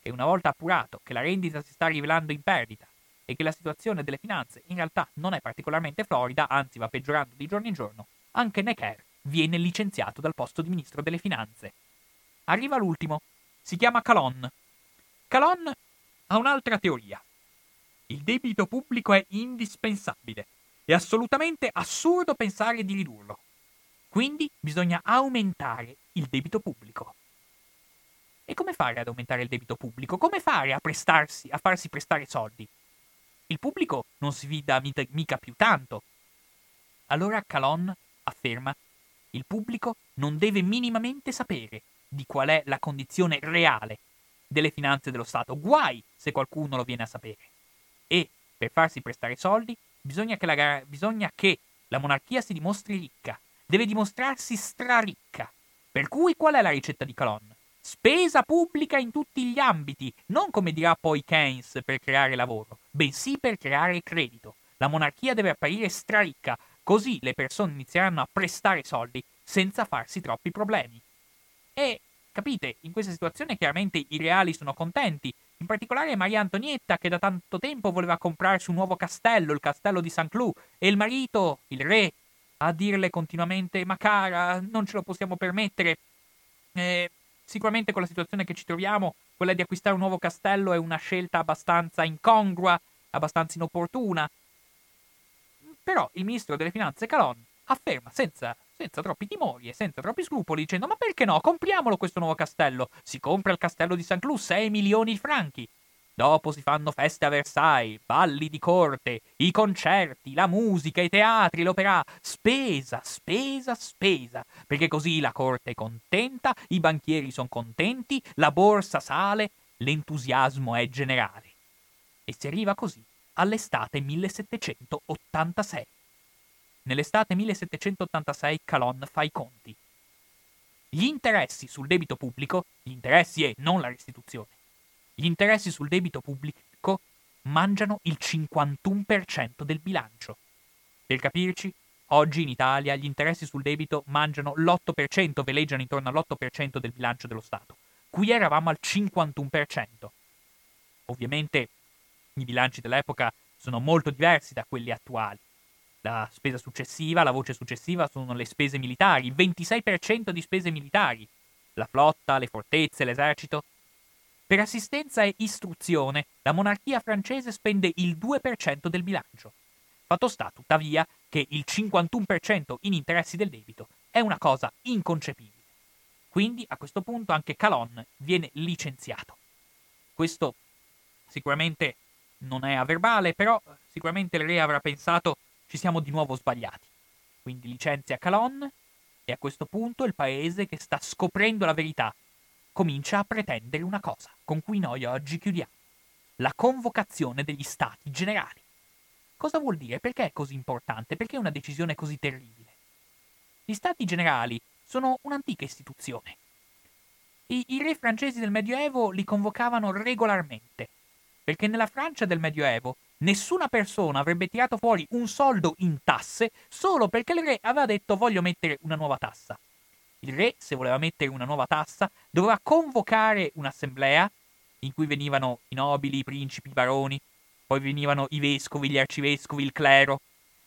che una volta appurato che la rendita si sta rivelando in perdita e che la situazione delle finanze in realtà non è particolarmente florida, anzi va peggiorando di giorno in giorno, anche Necker viene licenziato dal posto di ministro delle finanze. Arriva l'ultimo, si chiama Calon. Calon ha un'altra teoria. Il debito pubblico è indispensabile. È assolutamente assurdo pensare di ridurlo. Quindi bisogna aumentare il debito pubblico. E come fare ad aumentare il debito pubblico? Come fare a prestarsi, a farsi prestare soldi? Il pubblico non si fida mica più tanto. Allora Calon afferma il pubblico non deve minimamente sapere di qual è la condizione reale delle finanze dello Stato. Guai se qualcuno lo viene a sapere. E per farsi prestare soldi bisogna che la, bisogna che la monarchia si dimostri ricca, deve dimostrarsi straricca. Per cui qual è la ricetta di Calon? spesa pubblica in tutti gli ambiti, non come dirà poi Keynes per creare lavoro, bensì per creare credito. La monarchia deve apparire straricca, così le persone inizieranno a prestare soldi senza farsi troppi problemi. E capite, in questa situazione chiaramente i reali sono contenti, in particolare Maria Antonietta che da tanto tempo voleva comprarsi un nuovo castello, il castello di Saint Cloud, e il marito, il re, a dirle continuamente ma cara, non ce lo possiamo permettere. Eh, sicuramente con la situazione che ci troviamo, quella di acquistare un nuovo castello è una scelta abbastanza incongrua, abbastanza inopportuna. Però il ministro delle finanze Calon afferma senza, senza troppi timori e senza troppi scrupoli dicendo ma perché no, compriamolo questo nuovo castello. Si compra il castello di Saint Cloud, 6 milioni di franchi. Dopo si fanno feste a Versailles, balli di corte, i concerti, la musica, i teatri, l'opera. Spesa, spesa, spesa. Perché così la corte è contenta, i banchieri sono contenti, la borsa sale, l'entusiasmo è generale. E si arriva così all'estate 1786. Nell'estate 1786 Calonne fa i conti. Gli interessi sul debito pubblico, gli interessi e non la restituzione, gli interessi sul debito pubblico mangiano il 51% del bilancio. Per capirci, oggi in Italia gli interessi sul debito mangiano l'8%, veleggiano intorno all'8% del bilancio dello Stato. Qui eravamo al 51%. Ovviamente i bilanci dell'epoca sono molto diversi da quelli attuali. La spesa successiva, la voce successiva sono le spese militari, 26% di spese militari. La flotta, le fortezze, l'esercito, per assistenza e istruzione, la monarchia francese spende il 2% del bilancio. Fatto sta, tuttavia, che il 51% in interessi del debito è una cosa inconcepibile. Quindi, a questo punto, anche Calonne viene licenziato. Questo sicuramente non è a verbale, però sicuramente il re avrà pensato ci siamo di nuovo sbagliati. Quindi licenzia Calonne e a questo punto il paese che sta scoprendo la verità comincia a pretendere una cosa con cui noi oggi chiudiamo. La convocazione degli stati generali. Cosa vuol dire? Perché è così importante? Perché è una decisione così terribile? Gli stati generali sono un'antica istituzione. I, I, re francesi del Medioevo li convocavano regolarmente, perché nella Francia del Medioevo nessuna persona avrebbe tirato fuori un soldo in tasse solo perché il re aveva detto voglio mettere una nuova tassa. Il re, se voleva mettere una nuova tassa, doveva convocare un'assemblea in cui venivano i nobili, i principi, i baroni, poi venivano i vescovi, gli arcivescovi, il clero,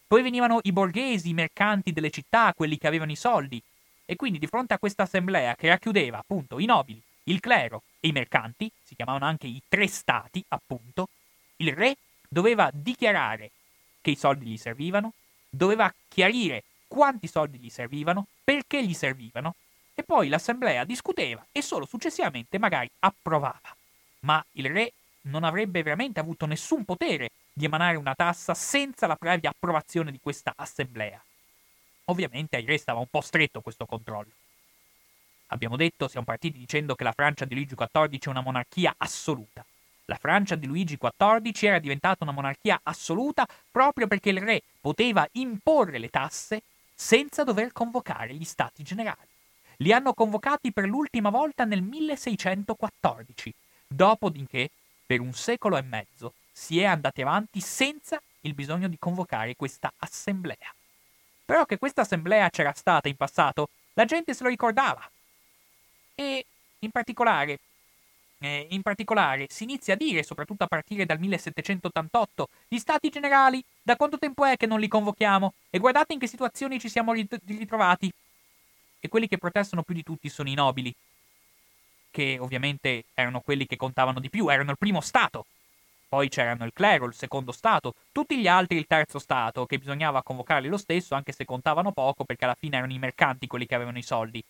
poi venivano i borghesi, i mercanti delle città, quelli che avevano i soldi. E quindi di fronte a questa assemblea che racchiudeva appunto i nobili, il clero e i mercanti, si chiamavano anche i tre stati, appunto, il re doveva dichiarare che i soldi gli servivano, doveva chiarire quanti soldi gli servivano, perché gli servivano, e poi l'assemblea discuteva e solo successivamente magari approvava. Ma il re non avrebbe veramente avuto nessun potere di emanare una tassa senza la previa approvazione di questa assemblea. Ovviamente ai re stava un po' stretto questo controllo. Abbiamo detto, siamo partiti dicendo che la Francia di Luigi XIV è una monarchia assoluta. La Francia di Luigi XIV era diventata una monarchia assoluta proprio perché il re poteva imporre le tasse senza dover convocare gli stati generali. Li hanno convocati per l'ultima volta nel 1614, dopodiché, per un secolo e mezzo, si è andati avanti senza il bisogno di convocare questa assemblea. Però che questa assemblea c'era stata in passato, la gente se lo ricordava. E in particolare, eh, in particolare, si inizia a dire, soprattutto a partire dal 1788, gli stati generali, da quanto tempo è che non li convochiamo? E guardate in che situazioni ci siamo ritrovati. E quelli che protestano più di tutti sono i nobili, che ovviamente erano quelli che contavano di più, erano il primo Stato. Poi c'erano il clero, il secondo Stato, tutti gli altri il terzo Stato, che bisognava convocarli lo stesso, anche se contavano poco, perché alla fine erano i mercanti quelli che avevano i soldi.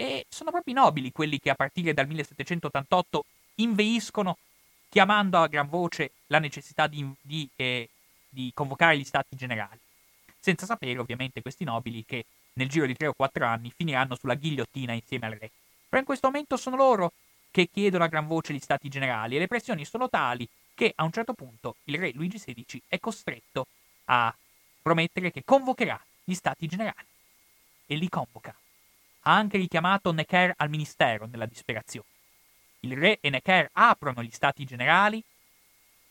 E sono proprio i nobili quelli che a partire dal 1788 inveiscono, chiamando a gran voce la necessità di, di, eh, di convocare gli stati generali. Senza sapere, ovviamente, questi nobili che nel giro di tre o quattro anni finiranno sulla ghigliottina insieme al re. Però in questo momento sono loro che chiedono a gran voce gli stati generali e le pressioni sono tali che a un certo punto il re Luigi XVI è costretto a promettere che convocherà gli stati generali. E li convoca ha anche richiamato Necker al ministero nella disperazione. Il re e Necker aprono gli stati generali,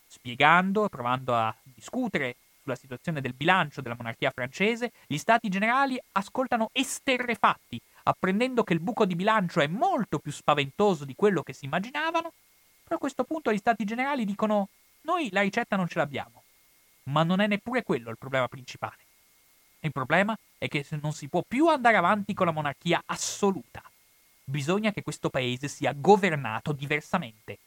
spiegando, provando a discutere sulla situazione del bilancio della monarchia francese, gli stati generali ascoltano esterrefatti, apprendendo che il buco di bilancio è molto più spaventoso di quello che si immaginavano, però a questo punto gli stati generali dicono noi la ricetta non ce l'abbiamo. Ma non è neppure quello il problema principale. Il problema è che non si può più andare avanti con la monarchia assoluta. Bisogna che questo paese sia governato diversamente.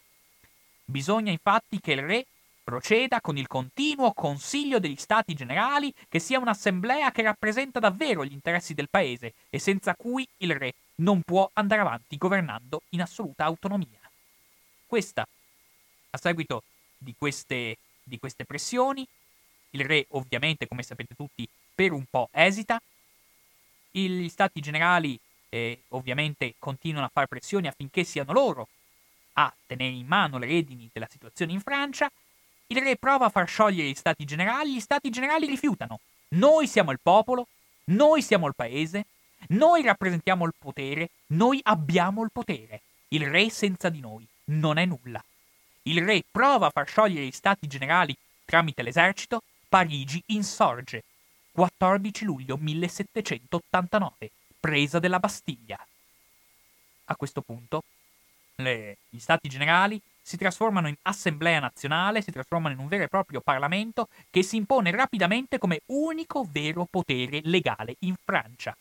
Bisogna infatti che il re proceda con il continuo Consiglio degli Stati Generali, che sia un'assemblea che rappresenta davvero gli interessi del paese e senza cui il re non può andare avanti governando in assoluta autonomia. Questa, a seguito di queste, di queste pressioni, il re ovviamente, come sapete tutti, per un po' esita, gli Stati Generali eh, ovviamente continuano a fare pressioni affinché siano loro a tenere in mano le redini della situazione in Francia il re prova a far sciogliere gli stati generali, gli stati generali rifiutano. Noi siamo il popolo, noi siamo il paese, noi rappresentiamo il potere, noi abbiamo il potere. Il re senza di noi non è nulla. Il re prova a far sciogliere gli stati generali tramite l'esercito, Parigi insorge. 14 luglio 1789, presa della Bastiglia. A questo punto, le, gli stati generali si trasformano in assemblea nazionale, si trasformano in un vero e proprio Parlamento che si impone rapidamente come unico vero potere legale in Francia.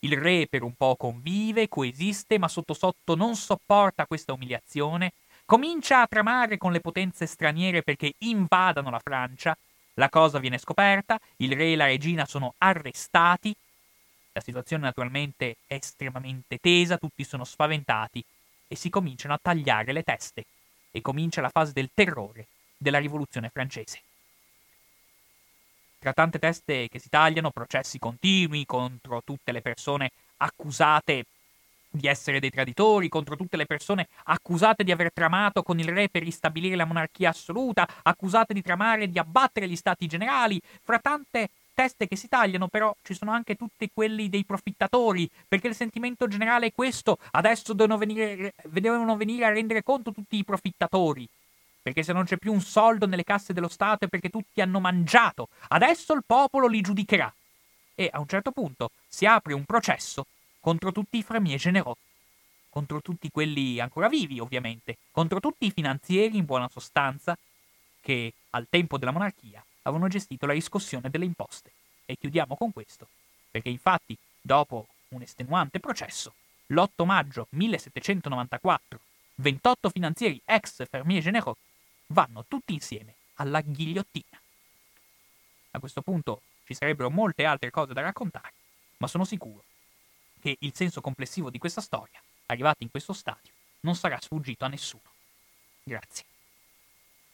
Il re per un po' convive, coesiste, ma sotto sotto non sopporta questa umiliazione, comincia a tramare con le potenze straniere perché invadano la Francia, la cosa viene scoperta, il re e la regina sono arrestati, la situazione naturalmente è estremamente tesa, tutti sono spaventati e si cominciano a tagliare le teste e comincia la fase del terrore della rivoluzione francese. Tra tante teste che si tagliano, processi continui contro tutte le persone accusate di essere dei traditori, contro tutte le persone accusate di aver tramato con il re per ristabilire la monarchia assoluta, accusate di tramare e di abbattere gli stati generali, fra tante teste che si tagliano, però ci sono anche tutti quelli dei profittatori, perché il sentimento generale è questo, adesso devono venire, devono venire a rendere conto tutti i profittatori. Perché se non c'è più un soldo nelle casse dello Stato è perché tutti hanno mangiato. Adesso il popolo li giudicherà. E a un certo punto si apre un processo contro tutti i Fremier Generaux, contro tutti quelli ancora vivi, ovviamente, contro tutti i finanzieri, in buona sostanza, che al tempo della monarchia avevano gestito la riscossione delle imposte. E chiudiamo con questo, perché infatti, dopo un estenuante processo, l'8 maggio 1794, 28 finanzieri ex Fermier Généraux vanno tutti insieme alla ghigliottina. A questo punto ci sarebbero molte altre cose da raccontare, ma sono sicuro che il senso complessivo di questa storia, arrivata in questo stadio, non sarà sfuggito a nessuno. Grazie.